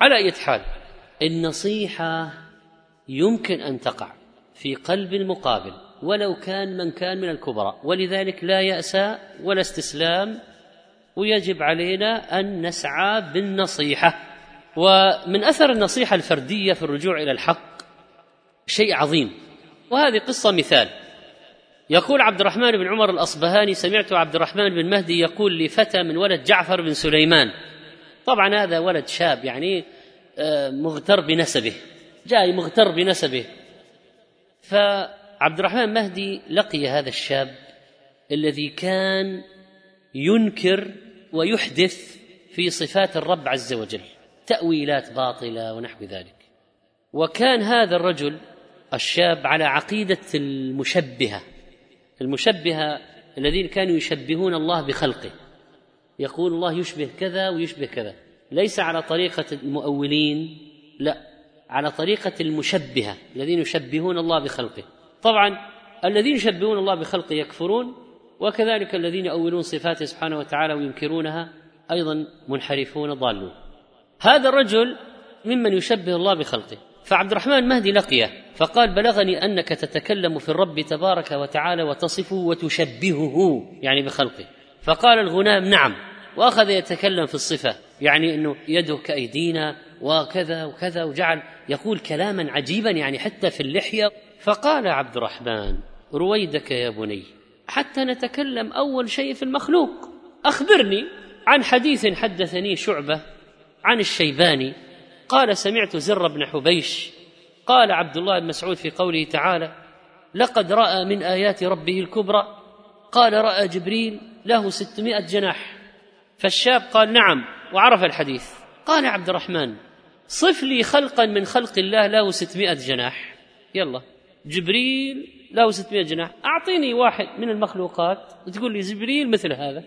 على أي حال النصيحة يمكن أن تقع في قلب المقابل ولو كان من كان من الكبراء. ولذلك لا يأس ولا استسلام ويجب علينا أن نسعى بالنصيحة. ومن أثر النصيحة الفردية في الرجوع إلى الحق شيء عظيم. وهذه قصة مثال. يقول عبد الرحمن بن عمر الأصبهاني سمعت عبد الرحمن بن مهدي يقول لفتى من ولد جعفر بن سليمان. طبعا هذا ولد شاب يعني آه، مغتر بنسبه. جاي مغتر بنسبه. فعبد الرحمن مهدي لقي هذا الشاب الذي كان ينكر ويحدث في صفات الرب عز وجل تأويلات باطلة ونحو ذلك. وكان هذا الرجل الشاب على عقيدة المشبهة المشبهة الذين كانوا يشبهون الله بخلقه. يقول الله يشبه كذا ويشبه كذا ليس على طريقة المؤولين لا. على طريقة المشبهة الذين يشبهون الله بخلقه. طبعا الذين يشبهون الله بخلقه يكفرون وكذلك الذين يؤولون صفاته سبحانه وتعالى وينكرونها أيضا منحرفون ضالون. هذا الرجل ممن يشبه الله بخلقه. فعبد الرحمن مهدي لقيه فقال بلغني أنك تتكلم في الرب تبارك وتعالى وتصفه وتشبهه يعني بخلقه. فقال الغلام نعم. وأخذ يتكلم في الصفة يعني إنه يده كأيدينا وكذا وكذا وجعل يقول كلاما عجيبا يعني حتى في اللحية. فقال عبد الرحمن رويدك يا بني حتى نتكلم أول شيء في المخلوق. أخبرني عن حديث حدثني شعبة عن الشيباني. قال سمعت زر بن حبيش. قال عبد الله بن مسعود في قوله تعالى لقد رأى من آيات ربه الكبرى. قال رأى جبريل له ستمائة جناح. فالشاب قال نعم وعرف الحديث. قال عبد الرحمن صف لي خلقا من خلق الله له ستمائة جناح. يلا. جبريل له ستمائة جناح. أعطيني واحد من المخلوقات وتقول لي جبريل مثل هذا.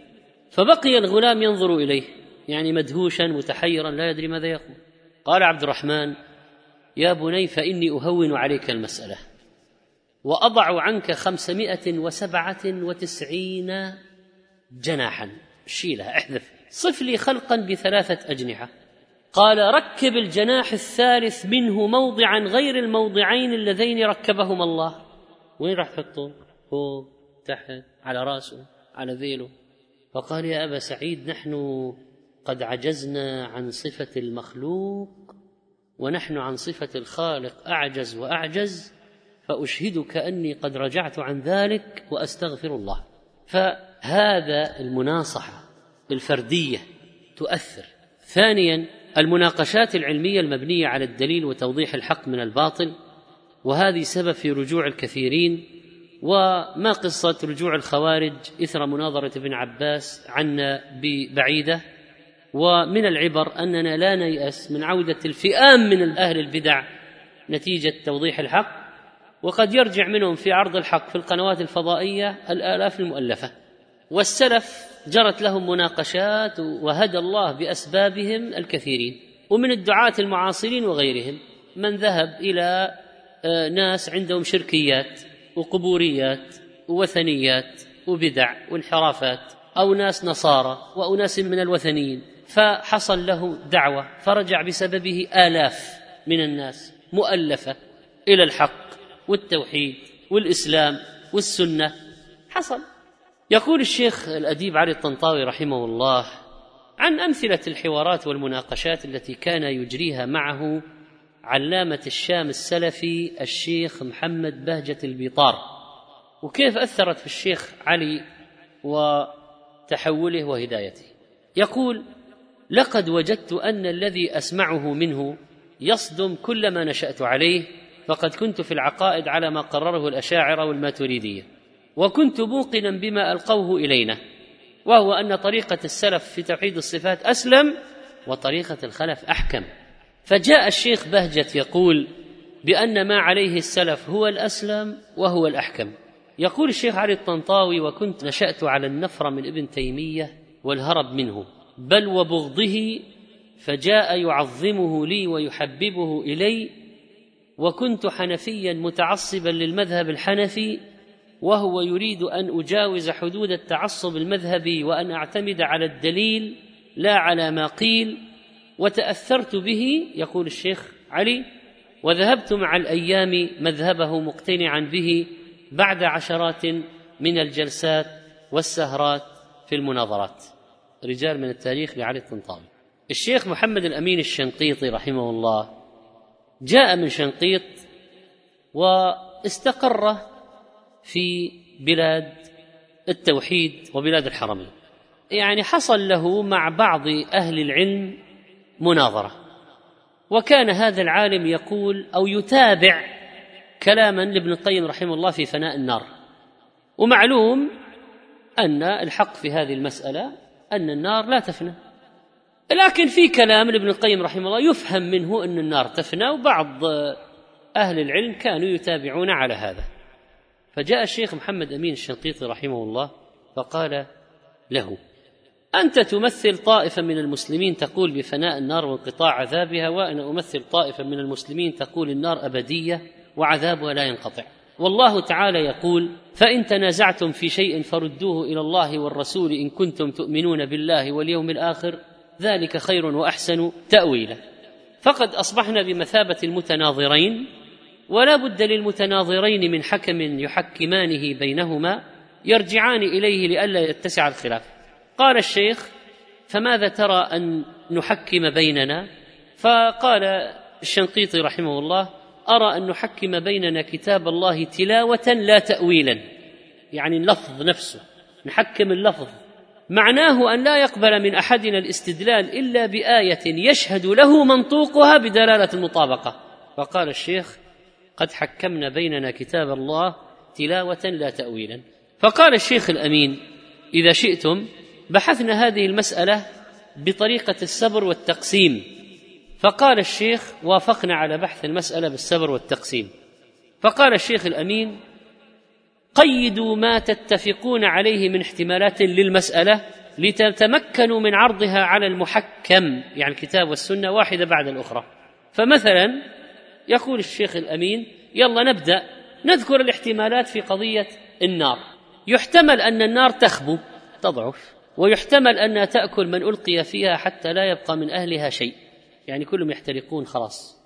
فبقي الغلام ينظر إليه يعني مدهوشا متحيرا لا يدري ماذا يقول. قال عبد الرحمن يا بني فإني أهون عليك المسألة. وأضع عنك خمسمائة وسبعة وتسعين جناحا. شيلها احذف. صف لي خلقا بثلاثة أجنحة. قال ركب الجناح الثالث منه موضعا غير الموضعين اللذين ركبهما الله. وين راح تحطه فوق تحت على رأسه على ذيله. فقال يا أبا سعيد نحن قد عجزنا عن صفة المخلوق ونحن عن صفة الخالق أعجز وأعجز فأشهدك أني قد رجعت عن ذلك وأستغفر الله. فهذا المناصحة الفردية تؤثر. ثانيا المناقشات العلمية المبنية على الدليل وتوضيح الحق من الباطل وهذه سبب في رجوع الكثيرين وما قصة رجوع الخوارج إثر مناظرة ابن عباس عنا ببعيدة ومن العبر أننا لا نيأس من عودة الفئام من أهل البدع نتيجة توضيح الحق وقد يرجع منهم في عرض الحق في القنوات الفضائية الآلاف المؤلفة. والسلف جرت لهم مناقشات وهدى الله بأسبابهم الكثيرين ومن الدعاة المعاصرين وغيرهم من ذهب إلى آه، ناس عندهم شركيات وقبوريات ووثنيات وبدع وانحرافات أو ناس نصارى وأناس من الوثنيين فحصل له دعوة فرجع بسببه آلاف من الناس مؤلفة إلى الحق والتوحيد والإسلام والسنة. حصل. يقول الشيخ الأديب علي الطنطاوي رحمه الله عن أمثلة الحوارات والمناقشات التي كان يجريها معه علامة الشام السلفي الشيخ محمد بهجة البيطار وكيف أثرت في الشيخ علي وتحوله وهدايته. يقول لقد وجدت أن الذي أسمعه منه يصدم كل ما نشأت عليه فقد كنت في العقائد على ما قرره الأشاعرة والماتريدية. وكنت موقنا بما ألقوه إلينا وهو أن طريقة السلف في توحيد الصفات أسلم وطريقة الخلف أحكم. فجاء الشيخ بهجت يقول بأن ما عليه السلف هو الأسلم وهو الأحكم. يقول الشيخ علي الطنطاوي وكنت نشأت على النفر من ابن تيمية والهرب منه بل وبغضه فجاء يعظمه لي ويحببه إلي وكنت حنفيا متعصبا للمذهب الحنفي وهو يريد أن أجاوز حدود التعصب المذهبي وأن أعتمد على الدليل لا على ما قيل. وتأثرت به يقول الشيخ علي وذهبت مع الأيام مذهبه مقتنعا به بعد عشرات من الجلسات والسهرات في المناظرات. رجال من التاريخ لعلي الطنطاوي. الشيخ محمد الأمين الشنقيطي رحمه الله جاء من شنقيط واستقر في بلاد التوحيد وبلاد الحرمين. يعني حصل له مع بعض أهل العلم مناظرة. وكان هذا العالم يقول أو يتابع كلاما لابن القيم رحمه الله في فناء النار. ومعلوم أن الحق في هذه المسألة أن النار لا تفنى. لكن في كلام لابن القيم رحمه الله يفهم منه أن النار تفنى وبعض أهل العلم كانوا يتابعون على هذا. فجاء الشيخ محمد أمين الشنقيطي رحمه الله فقال له أنت تمثل طائفة من المسلمين تقول بفناء النار وانقطاع عذابها وأنا أمثل طائفة من المسلمين تقول النار أبدية وعذابها لا ينقطع. والله تعالى يقول فإن تنازعتم في شيء فردوه إلى الله والرسول إن كنتم تؤمنون بالله واليوم الآخر ذلك خير وأحسن تأويلا. فقد أصبحنا بمثابة المتناظرين ولا بد للمتناظرين من حكم يحكمانه بينهما يرجعان إليه لئلا يتسع الخلاف. قال الشيخ فماذا ترى أن نحكم بيننا؟ فقال الشنقيطي رحمه الله أرى أن نحكم بيننا كتاب الله تلاوة لا تأويلا. يعني اللفظ نفسه نحكم اللفظ. معناه أن لا يقبل من أحدنا الاستدلال إلا بآية يشهد له منطوقها بدلالة المطابقة. فقال الشيخ قد حكمنا بيننا كتاب الله تلاوة لا تأويلا. فقال الشيخ الأمين إذا شئتم بحثنا هذه المسألة بطريقة السبر والتقسيم. فقال الشيخ وافقنا على بحث المسألة بالسبر والتقسيم. فقال الشيخ الأمين قيدوا ما تتفقون عليه من احتمالات للمسألة لتتمكنوا من عرضها على المحكم يعني الكتاب والسنة واحدة بعد الأخرى. فمثلا يقول الشيخ الأمين يلا نبدأ. نذكر الاحتمالات في قضية النار. يحتمل أن النار تخبو تضعف ويحتمل انها تأكل من ألقي فيها حتى لا يبقى من أهلها شيء. يعني كلهم يحترقون خلاص.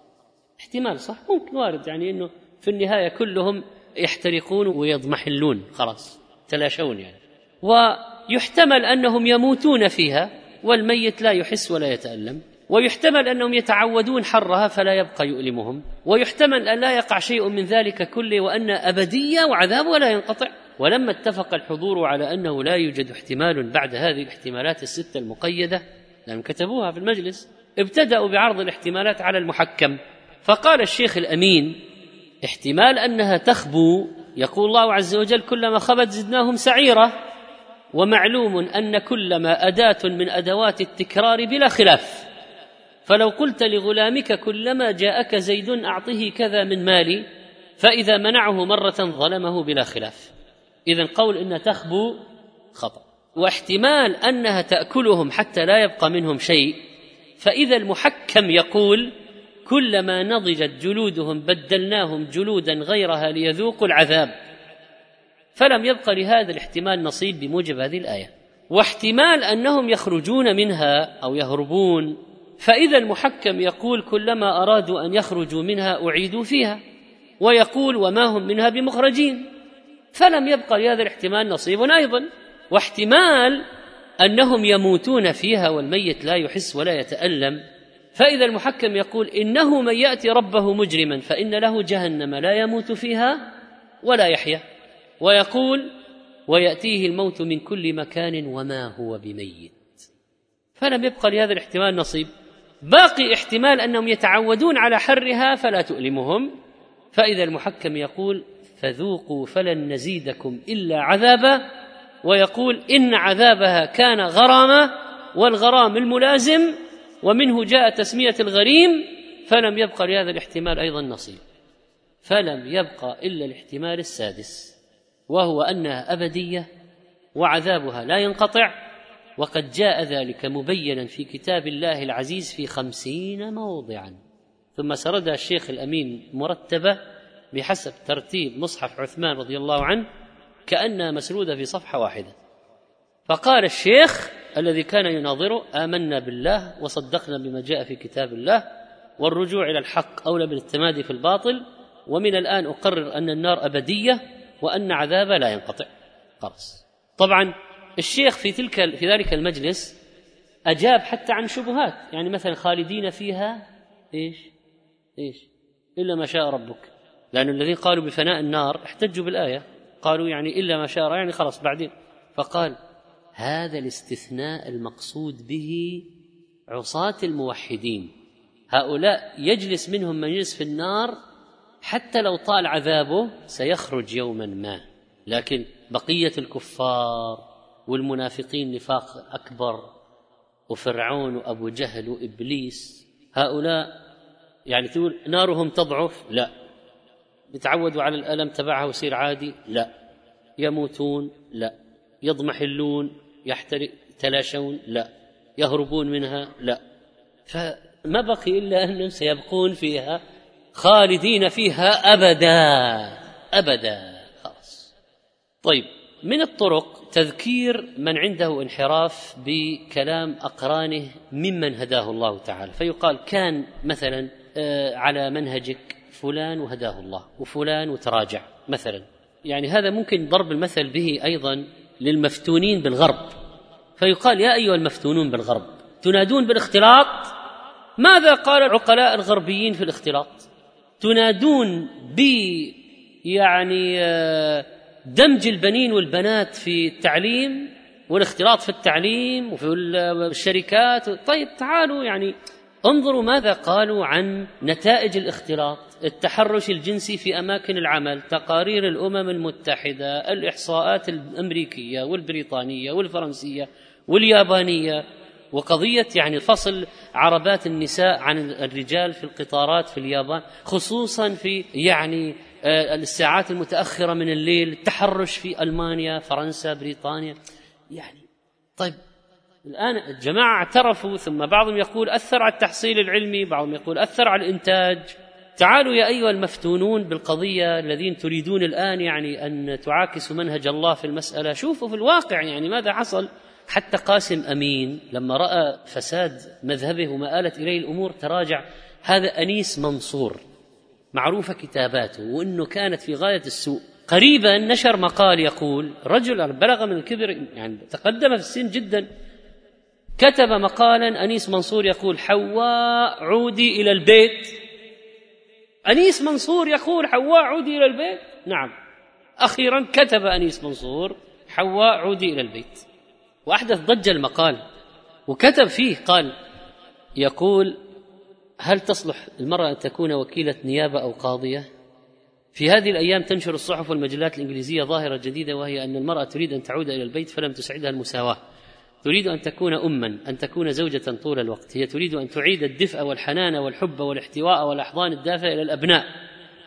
احتمال صح؟ ممكن وارد يعني إنه في النهاية كلهم يحترقون ويضمحلون خلاص تلاشون يعني. ويحتمل أنهم يموتون فيها والميت لا يحس ولا يتألم. ويحتمل أنهم يتعودون حرها فلا يبقى يؤلمهم ويحتمل أن لا يقع شيء من ذلك كله وأن أبدية وعذاب ولا ينقطع. ولما اتفق الحضور على أنه لا يوجد احتمال بعد هذه الاحتمالات الستة المقيدة لأنهم كتبوها في المجلس ابتدأوا بعرض الاحتمالات على المحكم. فقال الشيخ الأمين احتمال أنها تخبو يقول الله عز وجل كلما خبت زدناهم سعيرا ومعلوم أن كلما أداة من أدوات التكرار بلا خلاف. فلو قلت لغلامك كلما جاءك زيد أعطه كذا من مالي فإذا منعه مرة ظلمه بلا خلاف. اذا قول انها تخبو خطأ. واحتمال أنها تأكلهم حتى لا يبقى منهم شيء. فإذا المحكم يقول كلما نضجت جلودهم بدلناهم جلودا غيرها ليذوقوا العذاب. فلم يبق لهذا الاحتمال نصيب بموجب هذه الآية. واحتمال أنهم يخرجون منها أو يهربون فإذا المحكم يقول كلما أرادوا أن يخرجوا منها أعيدوا فيها ويقول وما هم منها بمخرجين. فلم يبق لهذا الاحتمال نصيب أيضا واحتمال أنهم يموتون فيها والميت لا يحس ولا يتألم. فإذا المحكم يقول إنه من يأتي ربه مجرما فإن له جهنم لا يموت فيها ولا يحيا. ويقول ويأتيه الموت من كل مكان وما هو بميت. فلم يبق لهذا الاحتمال نصيب. باقي احتمال أنهم يتعودون على حرها فلا تؤلمهم. فإذا المحكم يقول فذوقوا فلن نزيدكم إلا عذابا ويقول إن عذابها كان غراما والغرام الملازم ومنه جاء تسمية الغريم فلم يبق لهذا الاحتمال أيضا نصيب. فلم يبق إلا الاحتمال السادس وهو أنها أبدية وعذابها لا ينقطع وقد جاء ذلك مبينا في كتاب الله العزيز في خمسين موضعا. ثم سردها الشيخ الأمين مرتبة بحسب ترتيب مصحف عثمان رضي الله عنه كانها مسروده في صفحة واحدة. فقال الشيخ الذي كان يناظره آمنا بالله وصدقنا بما جاء في كتاب الله والرجوع إلى الحق أولى من التمادي في الباطل ومن الآن أقرر أن النار أبدية وأن عذابها لا ينقطع. خلاص. طبعا الشيخ في تلك في ذلك المجلس أجاب حتى عن شبهات. يعني مثلا خالدين فيها إيش؟ إيش؟ إلا ما شاء ربك. لأن الذين قالوا بفناء النار احتجوا بالآية. قالوا يعني إلا ما شاء يعني خلاص بعدين. فقال هذا الاستثناء المقصود به عصاة الموحدين. هؤلاء يجلس منهم من يجلس في النار حتى لو طال عذابه سيخرج يوما ما. لكن بقية الكفار والمنافقين نفاق أكبر وفرعون وأبو جهل وإبليس هؤلاء يعني تقول نارهم تضعف؟ لا. يتعودوا على الألم تبعها ويصير عادي؟ لا. يموتون؟ لا. يضمحلون؟ يحترق يتلاشون؟ لا. يهربون منها؟ لا. فما بقي إلا أنهم سيبقون فيها خالدين فيها أبدا. أبدا. خلاص. طيب. من الطرق تذكير من عنده انحراف بكلام أقرانه ممن هداه الله تعالى. فيقال كان مثلا آه، على منهجك فلان وهداه الله وفلان وتراجع مثلا. يعني هذا ممكن ضرب المثل به أيضا للمفتونين بالغرب. فيقال يا أيها المفتونون بالغرب تنادون بالاختلاط؟ ماذا قال العقلاء الغربيين في الاختلاط؟ تنادون ب يعني آه، دمج البنين والبنات في التعليم والاختلاط في التعليم وفي الشركات. طيب تعالوا يعني انظروا ماذا قالوا عن نتائج الاختلاط التحرش الجنسي في أماكن العمل تقارير الأمم المتحدة الإحصاءات الأمريكية والبريطانية والفرنسية واليابانية وقضية يعني فصل عربات النساء عن الرجال في القطارات في اليابان خصوصا في يعني الساعات المتأخرة من الليل التحرش في ألمانيا فرنسا بريطانيا. يعني طيب الآن الجماعة اعترفوا ثم بعضهم يقول أثر على التحصيل العلمي بعضهم يقول أثر على الإنتاج. تعالوا يا أيها المفتونون بالقضية الذين تريدون الآن يعني أن تعاكسوا منهج الله في المسألة. شوفوا في الواقع يعني ماذا حصل. حتى قاسم أمين لما رأى فساد مذهبه وما آلت إليه الأمور تراجع. هذا أنيس منصور. معروفة كتاباته وإنه كانت في غاية السوء. قريبا نشر مقال يقول رجل بلغ من الكبر يعني تقدم في السن جدا كتب مقالا أنيس منصور يقول حواء عودي إلى البيت. أنيس منصور يقول حواء عودي إلى البيت؟ نعم. أخيرا كتب أنيس منصور حواء عودي إلى البيت. وأحدث ضجة المقال وكتب فيه قال يقول هل تصلح المرأة أن تكون وكيلة نيابة أو قاضية؟ في هذه الأيام تنشر الصحف والمجلات الإنجليزية ظاهرة جديدة وهي أن المرأة تريد أن تعود إلى البيت فلم تسعدها المساواة. تريد أن تكون اما أن تكون زوجة طول الوقت. هي تريد أن تعيد الدفء والحنان والحب والاحتواء والأحضان الدافئه إلى الأبناء.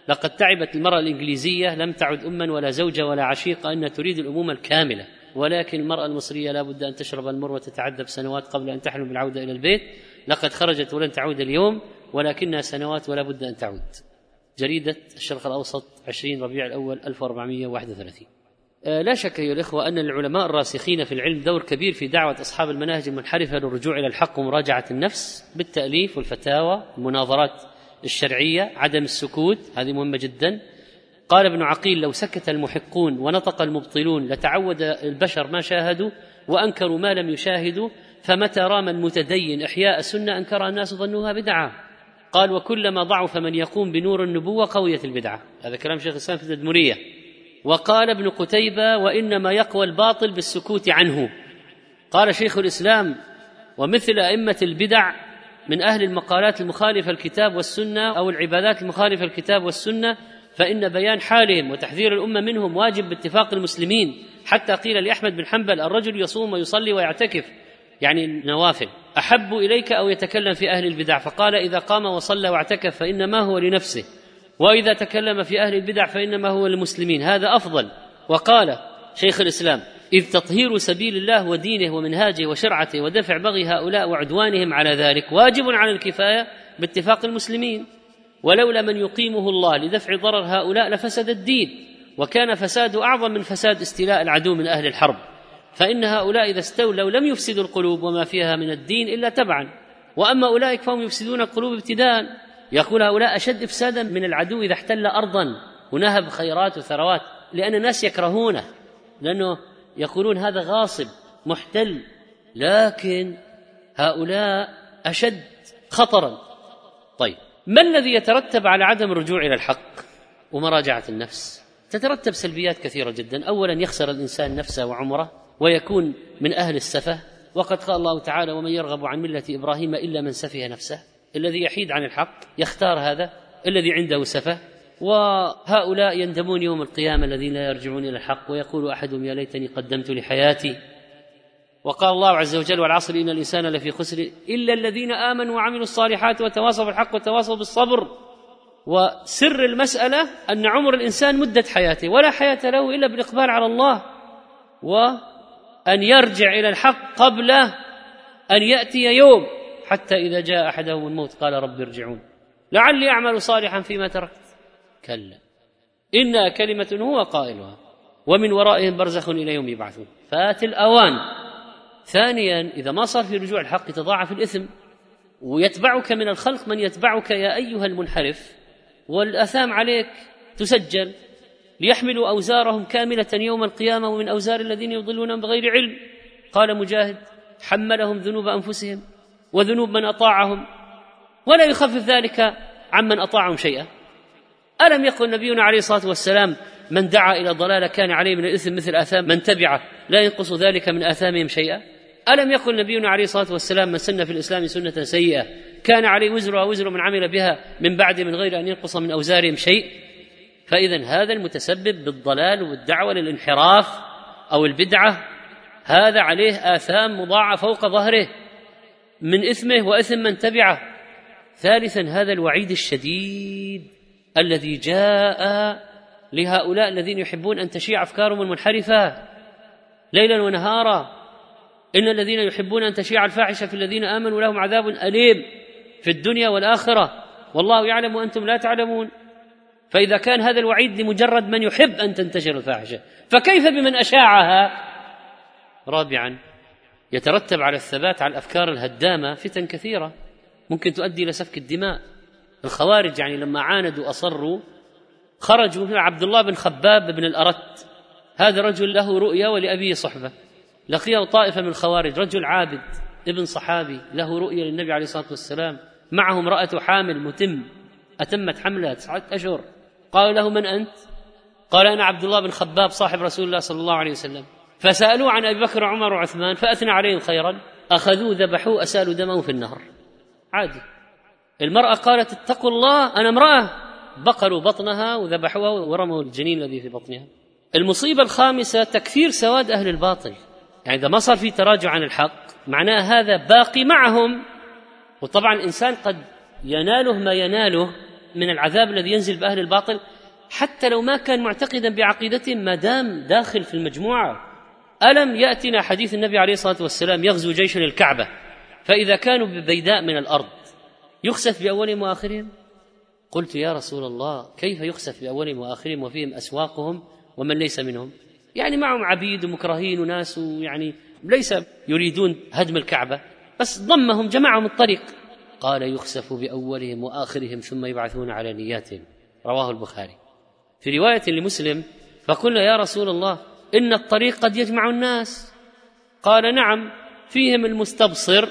لقد تعبت المرأة الإنجليزية لم تعد اما ولا زوجة ولا عشيقة انها تريد الأمومة الكاملة. ولكن المرأة المصرية لا بد أن تشرب المر وتتعذب سنوات قبل أن تحلم بالعودة إلى البيت. لقد خرجت ولن تعود اليوم ولكنها سنوات ولا بد أن تعود. جريدة الشرق الأوسط 20 ربيع الأول 1431 آه، لا شك أيها الإخوة أن العلماء الراسخين في العلم دور كبير في دعوة أصحاب المناهج المنحرفة للرجوع إلى الحق ومراجعة النفس بالتأليف والفتاوى المناظرات الشرعية عدم السكوت هذه مهمة جدا. قال ابن عقيل لو سكت المحقون ونطق المبطلون لتعود البشر ما شاهدوا وأنكروا ما لم يشاهدوا فمتى رام المتدين إحياء سنة أنكرها الناس ظنوها بدعة. قال وكلما ضعف من يقوم بنور النبوة قويت البدعة. هذا كلام شيخ الإسلام في التدمرية. وقال ابن قتيبة وإنما يقوى الباطل بالسكوت عنه. قال شيخ الإسلام ومثل أئمة البدع من أهل المقالات المخالفة الكتاب والسنة أو العبادات المخالفة الكتاب والسنة فإن بيان حالهم وتحذير الأمة منهم واجب باتفاق المسلمين. حتى قيل لأحمد بن حنبل الرجل يصوم ويصلي ويعتكف. يعني نوافل. أحب إليك أو يتكلم في أهل البدع؟ فقال إذا قام وصلى واعتكف فإنما هو لنفسه. وإذا تكلم في أهل البدع فإنما هو المسلمين هذا أفضل. وقال شيخ الإسلام إذ تطهير سبيل الله ودينه ومنهاجه وشرعته ودفع بغي هؤلاء وعدوانهم على ذلك واجب على الكفاية باتفاق المسلمين. ولولا من يقيمه الله لدفع ضرر هؤلاء لفسد الدين. وكان فساد أعظم من فساد استيلاء العدو من أهل الحرب. فإن هؤلاء إذا استولوا لم يفسدوا القلوب وما فيها من الدين إلا تبعا. وأما أولئك فهم يفسدون القلوب ابتداء. يقول هؤلاء أشد إفسادا من العدو إذا احتل أرضا ونهب خيرات وثروات لأن الناس يكرهونه لأنه يقولون هذا غاصب محتل. لكن هؤلاء أشد خطرا. طيب ما الذي يترتب على عدم الرجوع إلى الحق؟ ومراجعة النفس. تترتب سلبيات كثيرة جدا. أولا يخسر الإنسان نفسه وعمره. ويكون من أهل السفة. وقد قال الله تعالى ومن يرغب عن ملة إبراهيم إلا من سفه نفسه. الذي يحيد عن الحق يختار هذا الذي عنده سفه. وهؤلاء يندمون يوم القيامة الذين لا يرجعون إلى الحق. ويقول أحدهم يا ليتني قدمت لحياتي. وقال الله عز وجل والعصر إن الإنسان لفي خسر إلا الذين آمنوا وعملوا الصالحات وتواصوا بالحق وتواصوا بالصبر. وسر المسألة أن عمر الإنسان مدة حياته ولا حياة له إلا بالإقبال على الله. وأن يرجع إلى الحق قبل أن يأتي يوم حتى إذا جاء أحدهم الموت قال رب ارجعون. لعلي أعمل صالحا فيما تركت. كلا. إنها كلمة هو قائلها. ومن ورائهم برزخ إلى يوم يبعثون. فآت الأوان. ثانيا إذا ما صار في رجوع الحق يتضاعف الإثم. ويتبعك من الخلق من يتبعك يا أيها المنحرف. والأثام عليك تسجل. ليحملوا أوزارهم كاملة يوم القيامة ومن أوزار الذين يضلون بغير علم. قال مجاهد حملهم ذنوب أنفسهم وذنوب من أطاعهم ولا يخفف ذلك عمن أطاعهم شيئا. ألم يقل نبينا عليه الصلاة والسلام من دعا إلى ضلالة كان عليه من الإثم مثل آثام من تبعه لا ينقص ذلك من آثامهم شيئا ألم يقل نبينا عليه الصلاة والسلام من سن في الإسلام سنة سيئة كان عليه وزرها وزر من عمل بها من بعد من غير أن ينقص من أوزارهم شيء فإذا هذا المتسبب بالضلال والدعوة للانحراف أو البدعة هذا عليه آثام مضاعة فوق ظهره من إثمه وإثم من تبعه. ثالثا هذا الوعيد الشديد الذي جاء لهؤلاء الذين يحبون أن تشيع أفكارهم المنحرفة ليلا ونهارا. إن الذين يحبون أن تشيع الفاحشة في الذين آمنوا لهم عذاب أليم في الدنيا والآخرة. والله يعلم وأنتم لا تعلمون. فإذا كان هذا الوعيد لمجرد من يحب أن تنتشر الفاحشة فكيف بمن أشاعها؟ رابعا يترتب على الثبات على الأفكار الهدامة فتن كثيرة ممكن تؤدي إلى سفك الدماء. الخوارج يعني لما عاندوا أصروا خرجوا هنا عبد الله بن خباب بن الأرت. هذا رجل له رؤيا ولأبيه صحبة. لقيه طائفة من الخوارج رجل عابد ابن صحابي له رؤيا للنبي عليه الصلاة والسلام. معه امراه حامل متم أتمت حملها تسعة أشهر. قالوا له من أنت؟ قال أنا عبد الله بن خباب صاحب رسول الله صلى الله عليه وسلم. فسالوه عن أبي بكر وعمر وعثمان فأثنى عليهم خيرا. أخذوه ذبحوه أسالوا دمه في النهر. عادي. المرأة قالت اتقوا الله أنا امرأة. بقروا بطنها وذبحوها ورموا الجنين الذي في بطنها. المصيبة الخامسة تكثير سواد أهل الباطل. يعني إذا ما صار في تراجع عن الحق معناه هذا باقي معهم. وطبعا الانسان قد يناله ما يناله من العذاب الذي ينزل بأهل الباطل حتى لو ما كان معتقدا بعقيدتهم ما دام داخل في المجموعة. ألم يأتنا حديث النبي عليه الصلاة والسلام يغزو جيش الكعبة فإذا كانوا ببيداء من الأرض يخسف بأولهم وآخرهم؟ قلت يا رسول الله كيف يخسف بأولهم وآخرهم وفيهم أسواقهم ومن ليس منهم؟ يعني معهم عبيد ومكرهين وناس يعني ليس يريدون هدم الكعبة بس ضمهم جمعهم الطريق. قال يخسف بأولهم وآخرهم ثم يبعثون على نياتهم رواه البخاري. في رواية لمسلم فقلنا يا رسول الله إن الطريق قد يجمع الناس. قال نعم فيهم المستبصر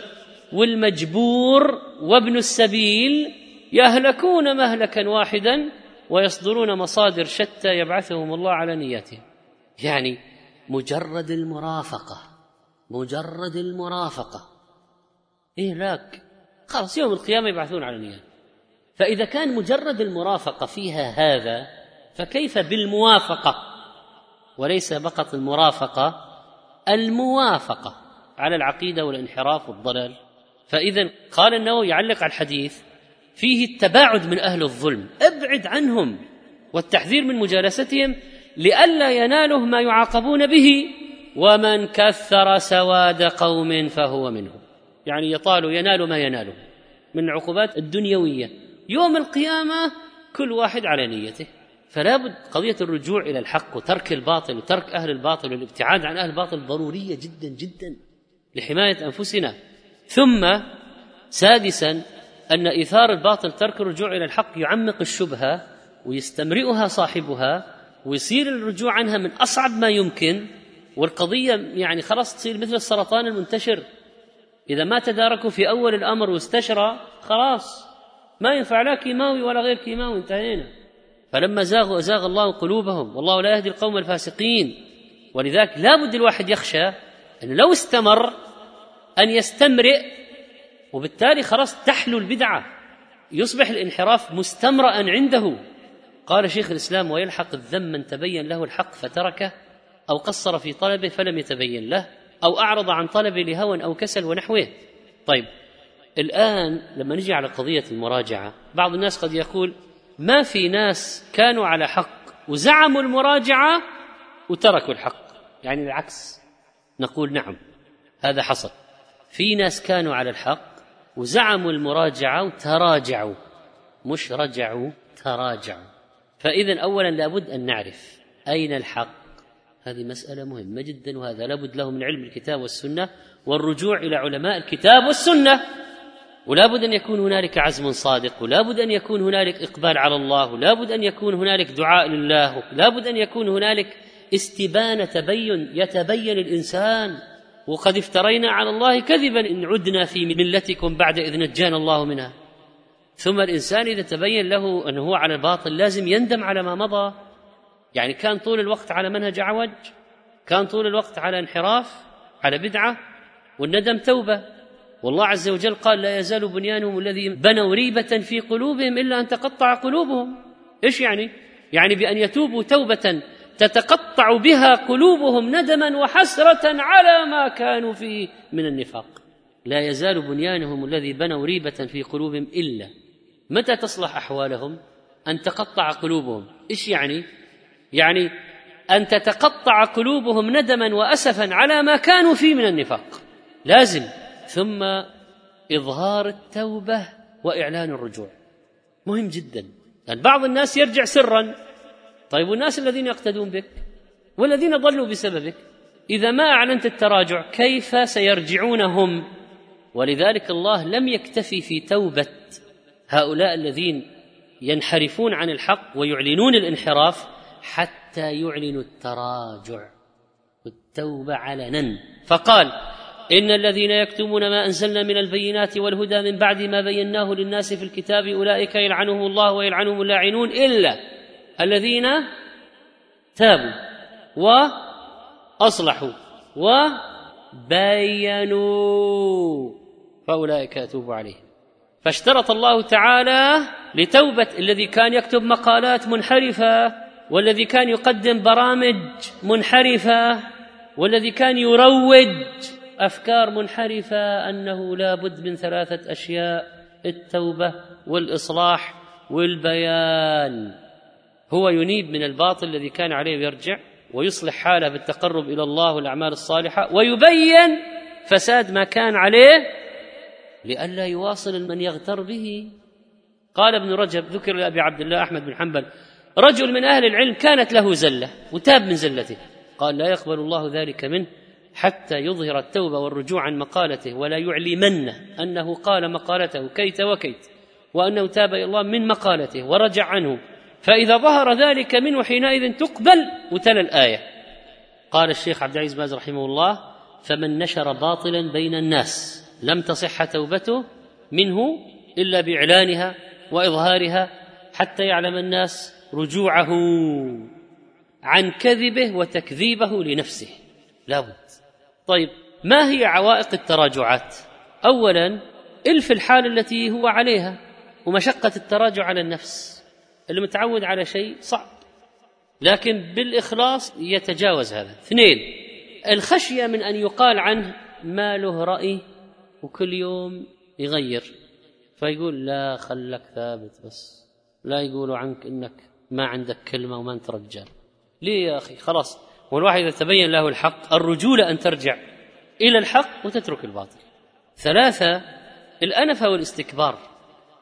والمجبور وابن السبيل يهلكون مهلكا واحدا ويصدرون مصادر شتى يبعثهم الله على نياتهم. يعني مجرد المرافقة مجرد المرافقة. إهلاك خلاص يوم القيامة يبعثون على نيات فإذا كان مجرد المرافقة فيها هذا فكيف بالموافقة؟ وليس فقط المرافقة الموافقة على العقيدة والانحراف والضلال. فإذا قال النووي يعلق على الحديث فيه التباعد من أهل الظلم. أبعد عنهم والتحذير من مجالستهم لئلا يناله ما يعاقبون به ومن كثر سواد قوم فهو منهم. يعني يطال ينال ما يناله من العقوبات الدنيوية. يوم القيامة كل واحد على نيته. فلا بد قضية الرجوع إلى الحق وترك الباطل وترك أهل الباطل والابتعاد عن أهل الباطل ضرورية جدا جدا لحماية أنفسنا. ثم سادسا أن إيثار الباطل ترك الرجوع إلى الحق يعمق الشبهة ويستمرئها صاحبها ويصير الرجوع عنها من أصعب ما يمكن. والقضية يعني خلاص تصير مثل السرطان المنتشر. إذا ما تداركوا في أول الأمر واستشرى خلاص. ما ينفع لا كيماوي ولا غير كيماوي انتهينا. فلما زاغوا أزاغ الله قلوبهم والله لا يهدي القوم الفاسقين. ولذلك لا بد الواحد يخشى أنه لو استمر أن يستمرئ وبالتالي خلاص تحلو البدعة. يصبح الانحراف مستمرأ عنده. قال شيخ الإسلام ويلحق الذم من تبين له الحق فتركه أو قصر في طلبه فلم يتبين له. أو أعرض عن طلبه لهوى أو كسل ونحوه. طيب الآن لما نجي على قضية المراجعة بعض الناس قد يقول ما في ناس كانوا على حق وزعموا المراجعة وتركوا الحق. يعني العكس نقول نعم هذا حصل. في ناس كانوا على الحق وزعموا المراجعة وتراجعوا. مش رجعوا تراجعوا. فإذا اولا لابد أن نعرف أين الحق هذه مسألة مهمة جدا وهذا لابد له من علم الكتاب والسنة والرجوع إلى علماء الكتاب والسنة. ولا بد أن يكون هنالك عزم صادق ولا بد أن يكون هنالك إقبال على الله ولا بد أن يكون هنالك دعاء لله ولا بد أن يكون هنالك استبانة تبين يتبين الإنسان. وقد افترينا على الله كذبا إن عدنا في ملتكم بعد إذ نجانا الله منها. ثم الإنسان إذا تبين له أنه هو على الباطل لازم يندم على ما مضى. يعني كان طول الوقت على منهج عوج كان طول الوقت على انحراف على بدعة والندم توبة. والله عز وجل قال لا يزال بنيانهم الذي بنوا ريبة في قلوبهم إلا أن تقطع قلوبهم. إيش يعني؟ يعني بأن يتوبوا توبة تتقطع بها قلوبهم ندما وحسرة على ما كانوا فيه من النفاق. لا يزال بنيانهم الذي بنوا ريبة في قلوبهم إلا. متى تصلح أحوالهم؟ أن تقطع قلوبهم. إيش يعني؟ يعني أن تتقطع قلوبهم ندما وأسفا على ما كانوا فيه من النفاق. لازم. ثم إظهار التوبة وإعلان الرجوع. مهم جدا. يعني بعض الناس يرجع سرا. طيب والناس الذين يقتدون بك؟ والذين ضلوا بسببك؟ إذا ما أعلنت التراجع كيف سيرجعون هم ولذلك الله لم يكتفي في توبة هؤلاء الذين ينحرفون عن الحق ويعلنون الانحراف حتى يعلنوا التراجع. والتوبة علنا فقال إن الذين يكتمون ما أنزلنا من البينات والهدى من بعد ما بيناه للناس في الكتاب أولئك يلعنهم الله ويلعنهم اللاعنون إلا الذين تابوا وأصلحوا وبينوا. فأولئك اتوب عليهم. فاشترط الله تعالى لتوبة الذي كان يكتب مقالات منحرفة. والذي كان يقدم برامج منحرفة والذي كان يروج أفكار منحرفة أنه لا بد من ثلاثة أشياء التوبة والإصلاح والبيان. هو ينيب من الباطل الذي كان عليه ويرجع ويصلح حاله بالتقرب إلى الله والأعمال الصالحة ويبين فساد ما كان عليه لئلا يواصل من يغتر به. قال ابن رجب ذكر لأبي عبد الله أحمد بن حنبل رجل من أهل العلم كانت له زلة وتاب من زلته. قال لا يقبل الله ذلك منه حتى يظهر التوبة والرجوع عن مقالته ولا يعلمن أنه قال مقالته كيت وكيت وأنه تاب إلى الله من مقالته ورجع عنه. فإذا ظهر ذلك منه حينئذ تقبل وتلا الآية. قال الشيخ عبد العزيز باز رحمه الله فمن نشر باطلا بين الناس لم تصح توبته منه إلا بإعلانها وإظهارها حتى يعلم الناس رجوعه عن كذبه وتكذيبه لنفسه. لابد. طيب ما هي عوائق التراجعات؟ اولا إلف الحال التي هو عليها ومشقة التراجع على النفس. اللي متعود على شيء صعب لكن بالإخلاص يتجاوز هذا. اثنين الخشية من أن يقال عنه ما له رأي وكل يوم يغير. فيقول لا خلك ثابت بس لا يقولوا عنك إنك ما عندك كلمة وما أنت رجال. ليه يا أخي؟ خلاص. والواحد إذا تبين له الحق الرجوله أن ترجع إلى الحق وتترك الباطل. ثلاثة الانفه والاستكبار.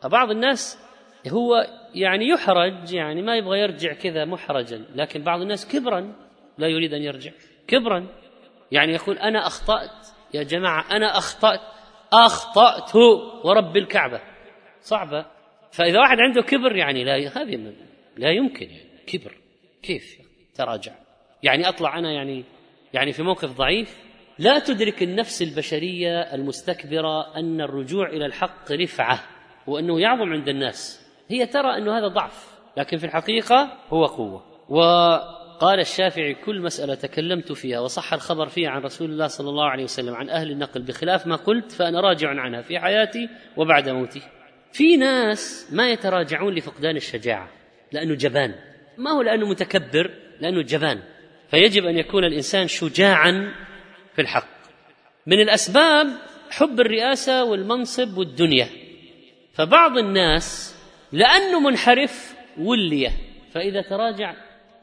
بعض الناس هو يعني يحرج يعني ما يبغى يرجع كذا محرجا لكن بعض الناس كبرا لا يريد أن يرجع. كبرا. يعني يقول أنا أخطأت. يا جماعة أنا أخطأت. أخطأت ورب الكعبة. صعبة. فإذا واحد عنده كبر يعني لا هذه لا يمكن يعني كبر. كيف؟ تراجع. يعني أطلع أنا يعني يعني في موقف ضعيف. لا تدرك النفس البشرية المستكبرة أن الرجوع إلى الحق رفعة وأنه يعظم عند الناس. هي ترى أنه هذا ضعف لكن في الحقيقة هو قوة. وقال الشافعي كل مسألة تكلمت فيها وصح الخبر فيها عن رسول الله صلى الله عليه وسلم عن أهل النقل بخلاف ما قلت فأنا راجع عنها في حياتي وبعد موتي. في ناس ما يتراجعون لفقدان الشجاعة. لأنه جبان. ما هو لأنه متكبر؟ لأنه جبان. فيجب أن يكون الإنسان شجاعا في الحق. من الأسباب حب الرئاسة والمنصب والدنيا. فبعض الناس لأنه منحرف وليه. فإذا تراجع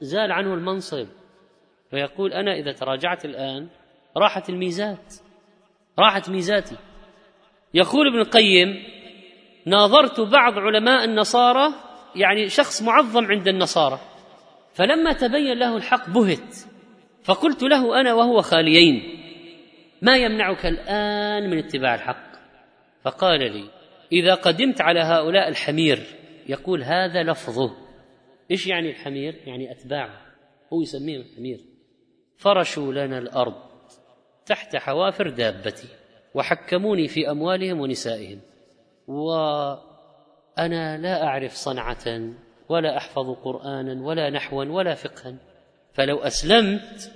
زال عنه المنصب. فيقول أنا إذا تراجعت الآن راحت الميزات. راحت ميزاتي. يقول ابن القيم ناظرت بعض علماء النصارى يعني شخص معظم عند النصارى. فلما تبين له الحق بهت. فقلت له أنا وهو خاليين. ما يمنعك الآن من اتباع الحق؟ فقال لي إذا قدمت على هؤلاء الحمير يقول هذا لفظه. إيش يعني الحمير؟ يعني اتباعه هو يسميهم الحمير فرشوا لنا الأرض تحت حوافر دابتي وحكموني في أموالهم ونسائهم. وأنا لا أعرف صنعة ولا أحفظ قرآنا ولا نحوا ولا فقها. فلو أسلمت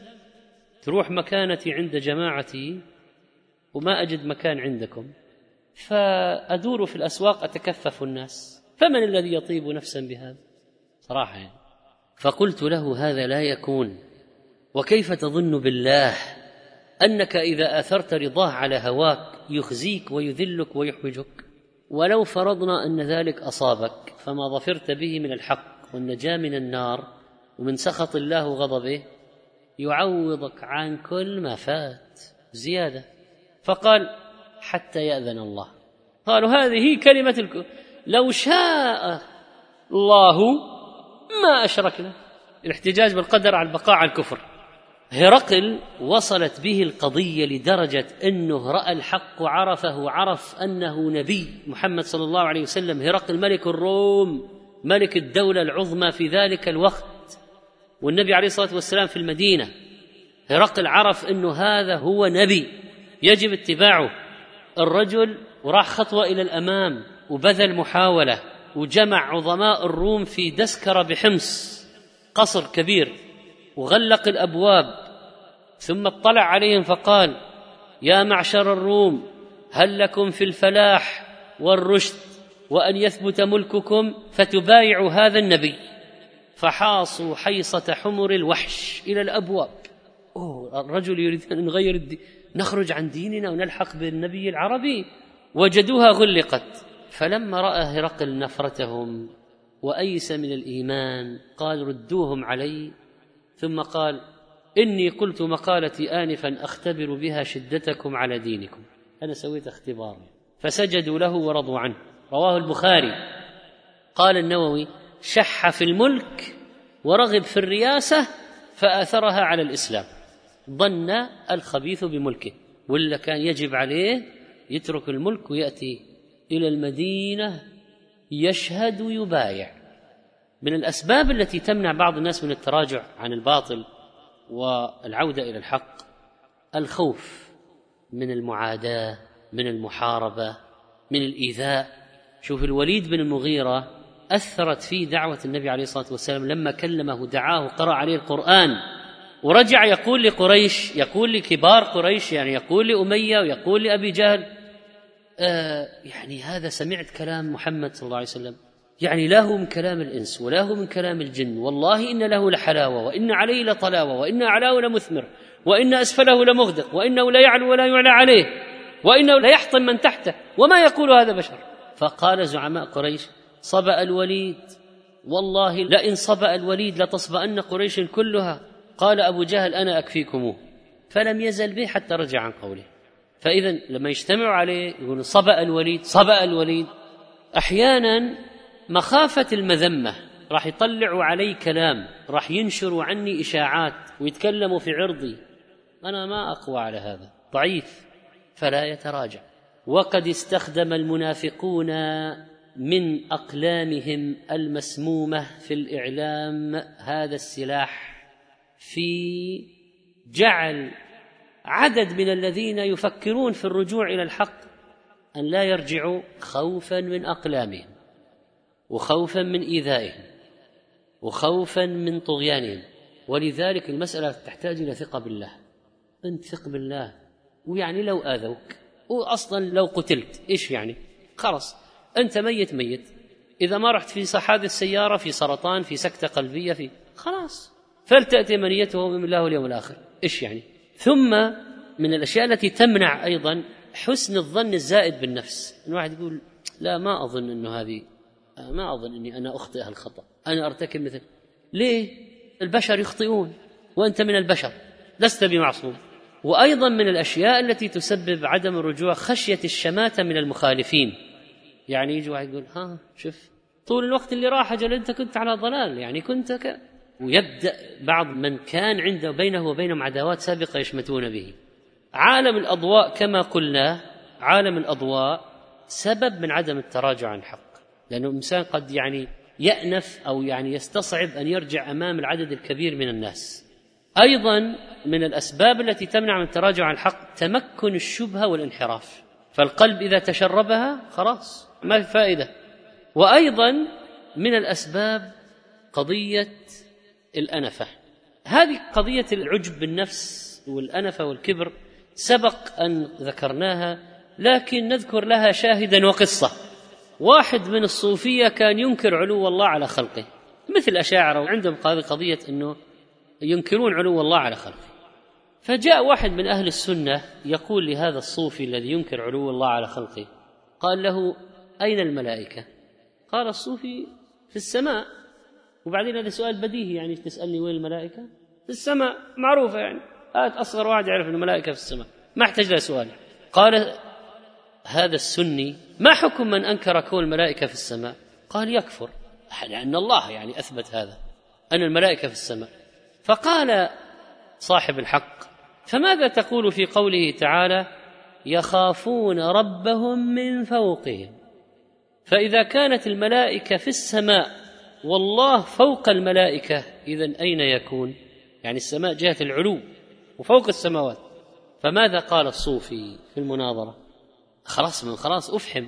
تروح مكانتي عند جماعتي وما أجد مكان عندكم. فأدور في الأسواق أتكفف الناس. فمن الذي يطيب نفسا بهذا؟ صراحة. يعني فقلت له هذا لا يكون. وكيف تظن بالله أنك إذا آثرت رضاه على هواك يخزيك ويذلك ويحوجك؟ ولو فرضنا أن ذلك أصابك فما ظفرت به من الحق والنجاة من النار ومن سخط الله وغضبه يعوضك عن كل ما فات زيادة. فقال حتى يأذن الله. قالوا هذه كلمة الك... لو شاء الله ما أشركنا. الاحتجاج بالقدر على البقاء على الكفر. هرقل وصلت به القضية لدرجة أنه رأى الحق وعرفه عرف أنه نبي محمد صلى الله عليه وسلم. هرقل ملك الروم ملك الدولة العظمى في ذلك الوقت والنبي عليه الصلاة والسلام في المدينة. هرقل عرف أنه هذا هو نبي يجب اتباعه. الرجل وراح خطوة إلى الأمام وبذل محاولة وجمع عظماء الروم في دسكرة بحمص قصر كبير. وغلق الأبواب ثم اطلع عليهم فقال يا معشر الروم هل لكم في الفلاح والرشد وأن يثبت ملككم فتبايعوا هذا النبي؟ فحاصوا حيصة حمر الوحش إلى الأبواب. أوه الرجل يريد أن نغير الدين نخرج عن ديننا ونلحق بالنبي العربي. وجدوها غلقت. فلما رأى هرقل نفرتهم وأيس من الإيمان قال ردوهم علي ثم قال إني قلت مقالتي انفا أختبر بها شدتكم على دينكم. أنا سويت اختبار فسجدوا له ورضوا عنه. رواه البخاري. قال النووي شح في الملك ورغب في الرياسة فآثرها على الإسلام. ظن الخبيث بملكه. ولا كان يجب عليه يترك الملك ويأتي إلى المدينة يشهد ويبايع من الأسباب التي تمنع بعض الناس من التراجع عن الباطل والعودة إلى الحق الخوف من المعاداة من المحاربة من الإيذاء. شوف الوليد بن المغيرة أثرت فيه دعوة النبي عليه الصلاة والسلام لما كلمه دعاه قرأ عليه القرآن ورجع يقول لقريش يقول لكبار قريش يعني يقول لأمية ويقول لأبي جهل آه يعني هذا سمعت كلام محمد صلى الله عليه وسلم. يعني لا هو من كلام الإنس ولا هو من كلام الجن. والله إن له لحلاوة وإن عليه لطلاوة وإن أعلاه لمثمر وإن أسفله لمغدق وإنه لا يعلو ولا يعلى عليه وإنه لا يحطم من تحته. وما يقول هذا بشر؟ فقال زعماء قريش صبأ الوليد. والله لئن صبأ الوليد لتصبأن قريش كلها. قال أبو جهل أنا أكفيكموه. فلم يزل به حتى رجع عن قوله. فإذا لما يجتمعوا عليه يقولون صبأ الوليد صبأ الوليد. أحيانا مخافة المذمة راح يطلعوا علي كلام راح ينشروا عني إشاعات ويتكلموا في عرضي. أنا ما أقوى على هذا. ضعيف. فلا يتراجع. وقد استخدم المنافقون من أقلامهم المسمومة في الإعلام هذا السلاح في جعل عدد من الذين يفكرون في الرجوع إلى الحق أن لا يرجعوا خوفا من أقلامهم. وخوفا من إيذائهم وخوفا من طغيانهم. ولذلك المسألة تحتاج إلى ثقة بالله. أنت ثق بالله ويعني لو آذوك واصلا لو قتلت إيش يعني؟ خلاص أنت ميت ميت. إذا ما رحت في حادث سياره في سرطان في سكتة قلبية في خلاص. فلتأتي منيته من الله واليوم الآخر إيش يعني؟ ثم من الأشياء التي تمنع أيضا حسن الظن الزائد بالنفس. الواحد يقول لا ما أظن إنه هذه ما أظن إني أنا أخطئ الخطا أنا أرتكب مثل ليه؟ البشر يخطئون وأنت من البشر لست بمعصوم. وأيضا من الأشياء التي تسبب عدم الرجوع خشية الشماتة من المخالفين. يعني يجي واحد يقول ها شوف طول الوقت اللي راح أجل أنت كنت على ضلال يعني كنت ك... ويبدأ بعض من كان عنده بينه وبينهم عداوات سابقة يشمتون به. عالم الأضواء كما قلنا عالم الأضواء سبب من عدم التراجع عن الحق لأنه الإنسان قد يعني يأنف أو يعني يستصعب أن يرجع أمام العدد الكبير من الناس. أيضا من الأسباب التي تمنع من التراجع عن الحق تمكن الشبهة والانحراف. فالقلب إذا تشربها خلاص ما في فائدة. وأيضا من الأسباب قضية الأنفة. هذه قضية العجب بالنفس والأنفة والكبر سبق أن ذكرناها لكن نذكر لها شاهدا وقصة. واحد من الصوفية كان ينكر علو الله على خلقه. مثل الاشاعره وعندهم قضية إنه ينكرون علو الله على خلقه. فجاء واحد من أهل السنة يقول لهذا الصوفي الذي ينكر علو الله على خلقه قال له أين الملائكة؟ قال الصوفي في السماء. وبعدين هذا سؤال بديهي يعني تسألني وين الملائكة؟ في السماء. معروفة يعني. هات أصغر واحد يعرف ان الملائكه في السماء. ما احتاج له سؤال. قال هذا السني ما حكم من أنكر كون الملائكة في السماء؟ قال يكفر لأن الله يعني أثبت هذا أن الملائكة في السماء. فقال صاحب الحق فماذا تقول في قوله تعالى يخافون ربهم من فوقهم؟ فإذا كانت الملائكة في السماء والله فوق الملائكة اذا أين يكون؟ يعني السماء جهة العلو وفوق السماوات. فماذا قال الصوفي في المناظرة؟ خلاص من خلاص أفحم.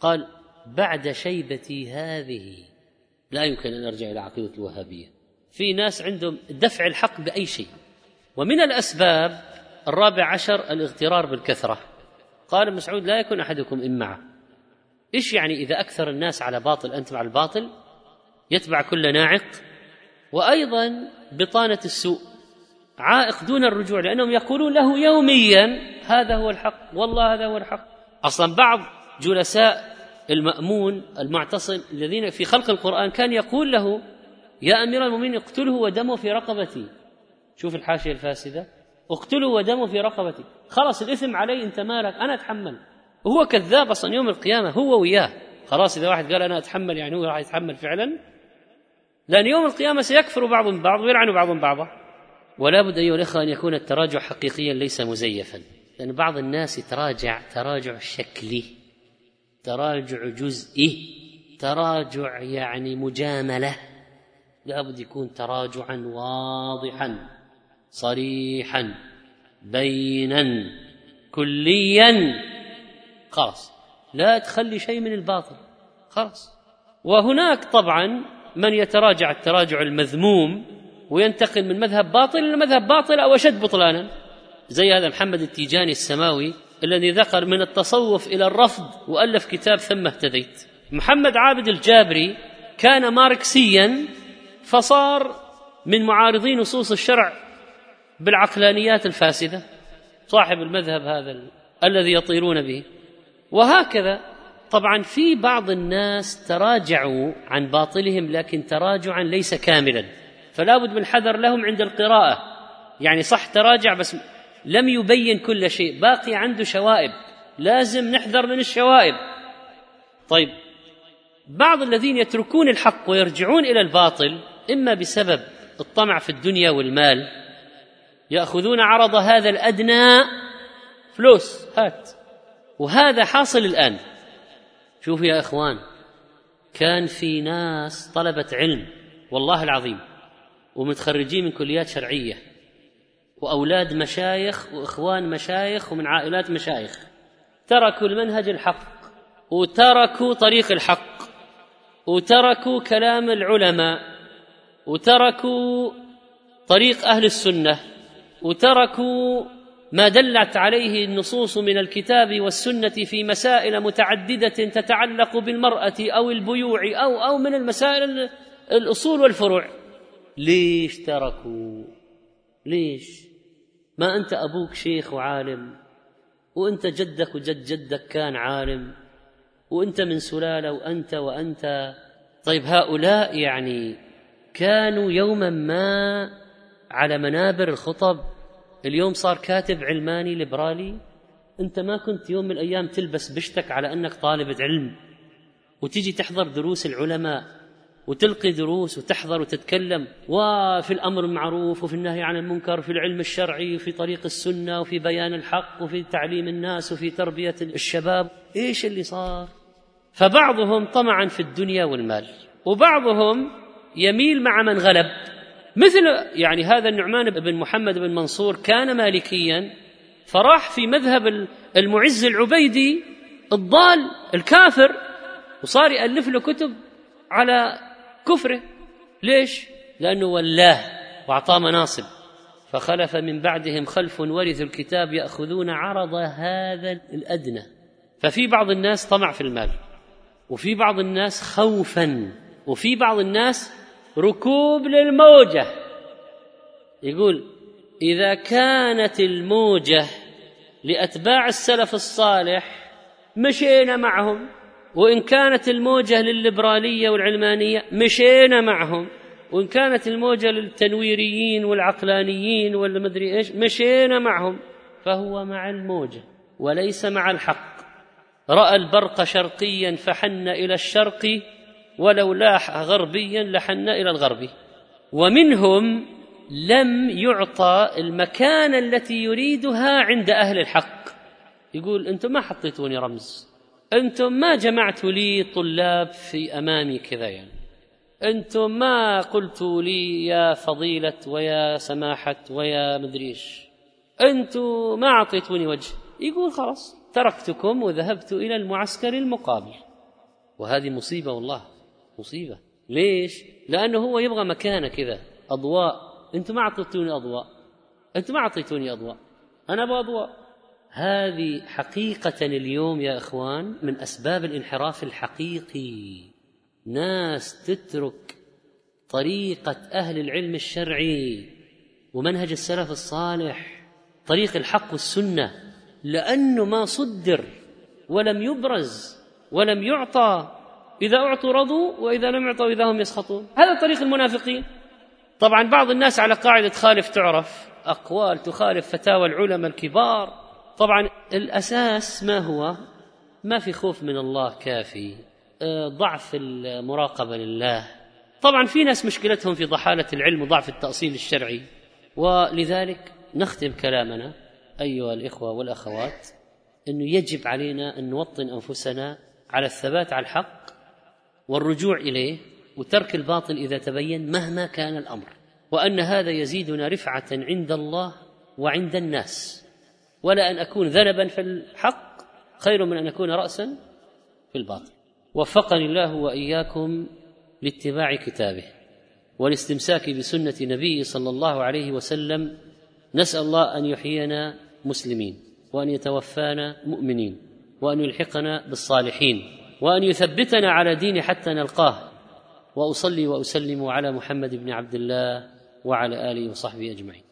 قال بعد شيبتي هذه. لا يمكن أن أرجع إلى عقيدة الوهابية. في ناس عندهم دفع الحق بأي شيء. ومن الأسباب الرابع عشر الاغترار بالكثرة. قال مسعود لا يكون أحدكم امعه إيش يعني إذا أكثر الناس على باطل انت مع الباطل؟ يتبع كل ناعق. وأيضا بطانة السوء. عائق دون الرجوع لأنهم يقولون له يوميا هذا هو الحق والله هذا هو الحق. أصلا بعض جلساء المأمون المعتصم الذين في خلق القرآن كان يقول له يا أمير المؤمنين اقتله ودمه في رقبتي. شوف الحاشية الفاسدة. اقتله ودمه في رقبتي. خلاص الإثم علي أنت مالك؟ أنا أتحمل. وهو كذاب أصلا يوم القيامة هو وياه. خلاص إذا واحد قال أنا أتحمل يعني هو راح يتحمل فعلا؟ لأن يوم القيامة سيكفر بعضهم بعض ويلعن بعضهم بعضا ولا بد أيها الإخوة أن يكون التراجع حقيقيا ليس مزيفا. لأن بعض الناس يتراجع تراجع شكلي تراجع جزئي تراجع يعني مجاملة. لابد يكون تراجعا واضحا صريحا بينا كليا. خلاص لا تخلي شيء من الباطل. خلاص. وهناك طبعا من يتراجع التراجع المذموم وينتقل من مذهب باطل إلى مذهب باطل أو أشد بطلانا. زي هذا محمد التيجاني السماوي الذي ذكر من التصوف إلى الرفض وألف كتاب ثم اهتديت. محمد عابد الجابري كان ماركسيا فصار من معارضي نصوص الشرع بالعقلانيات الفاسدة صاحب المذهب هذا الذي يطيرون به. وهكذا طبعا في بعض الناس تراجعوا عن باطلهم لكن تراجعا ليس كاملا. فلا بد من الحذر لهم عند القراءة. يعني صح تراجع بس لم يبين كل شيء. باقي عنده شوائب. لازم نحذر من الشوائب. طيب بعض الذين يتركون الحق ويرجعون إلى الباطل إما بسبب الطمع في الدنيا والمال يأخذون عرض هذا الأدنى فلوس. هات. وهذا حاصل الآن. شوفوا يا إخوان كان في ناس طلبة علم والله العظيم ومتخرجين من كليات شرعية. وأولاد مشايخ وإخوان مشايخ ومن عائلات مشايخ. تركوا المنهج الحق وتركوا طريق الحق وتركوا كلام العلماء وتركوا طريق أهل السنة وتركوا ما دلت عليه النصوص من الكتاب والسنة في مسائل متعددة تتعلق بالمرأة أو البيوع أو أو من المسائل الأصول والفروع. ليش تركوا؟ ليش؟ ما أنت أبوك شيخ وعالم وأنت جدك وجد جدك كان عالم وأنت من سلالة وأنت وأنت. طيب هؤلاء يعني كانوا يوما ما على منابر الخطب. اليوم صار كاتب علماني ليبرالي. أنت ما كنت يوم من الأيام تلبس بشتك على أنك طالب علم وتيجي تحضر دروس العلماء. وتلقي دروس وتحضر وتتكلم وفي الأمر المعروف وفي النهي عن المنكر في العلم الشرعي وفي طريق السنة وفي بيان الحق وفي تعليم الناس وفي تربية الشباب. إيش اللي صار؟ فبعضهم طمعا في الدنيا والمال وبعضهم يميل مع من غلب. مثل يعني هذا النعمان بن محمد بن منصور كان مالكيا فراح في مذهب المعز العبيدي الضال الكافر وصار يألف له كتب على كفره ليش؟ لأنه ولاه وأعطاه مناصب. فخلف من بعدهم خلف ورثوا الكتاب يأخذون عرض هذا الأدنى. ففي بعض الناس طمع في المال. وفي بعض الناس خوفا. وفي بعض الناس ركوب للموجة. يقول إذا كانت الموجة لأتباع السلف الصالح مشينا معهم. وإن كانت الموجة للليبرالية والعلمانية مشينا معهم وإن كانت الموجة للتنويريين والعقلانيين والمدري إيش مشينا معهم فهو مع الموجة وليس مع الحق. رأى البرق شرقيا فحن إلى الشرق ولو لاح غربيا لحن إلى الغرب. ومنهم لم يعطى المكانة التي يريدها عند أهل الحق. يقول أنتم ما حطيتوني رمز. أنتم ما جمعتوا لي طلاب في أمامي كذا يعني. أنتم ما قلتوا لي يا فضيلة ويا سماحة ويا مدريش أنتم ما أعطيتوني وجه. يقول خلاص تركتكم وذهبت إلى المعسكر المقابل. وهذه مصيبة والله مصيبة. ليش؟ لأنه هو يبغى مكانة كذا أضواء. أنتم ما أعطيتوني أضواء. أنتم ما أعطيتوني أضواء. أنا أبغى أضواء. هذه حقيقة اليوم يا إخوان من أسباب الانحراف الحقيقي. ناس تترك طريقة أهل العلم الشرعي ومنهج السلف الصالح طريق الحق والسنة لأنه ما صدر ولم يبرز ولم يعطى إذا أعطوا رضوا وإذا لم يعطوا إذا هم يسخطون. هذا طريق المنافقين. طبعا بعض الناس على قاعدة خالف تعرف أقوال تخالف فتاوى العلماء الكبار. طبعا الأساس ما هو؟ ما في خوف من الله كافي. آه، ضعف المراقبة لله. طبعا في ناس مشكلتهم في ضحالة العلم وضعف التأصيل الشرعي. ولذلك نختم كلامنا أيها الإخوة والأخوات أنه يجب علينا أن نوطن أنفسنا على الثبات على الحق والرجوع إليه وترك الباطل إذا تبين مهما كان الأمر وأن هذا يزيدنا رفعة عند الله وعند الناس. ولا أن أكون ذنبا في الحق خير من أن أكون راسا في الباطل. وفقني الله وإياكم لاتباع كتابه والاستمساك بسنة نبيه صلى الله عليه وسلم. نسأل الله أن يحيينا مسلمين وأن يتوفانا مؤمنين وأن يلحقنا بالصالحين وأن يثبتنا على دين حتى نلقاه. وأصلي وأسلم على محمد بن عبد الله وعلى آله وصحبه أجمعين.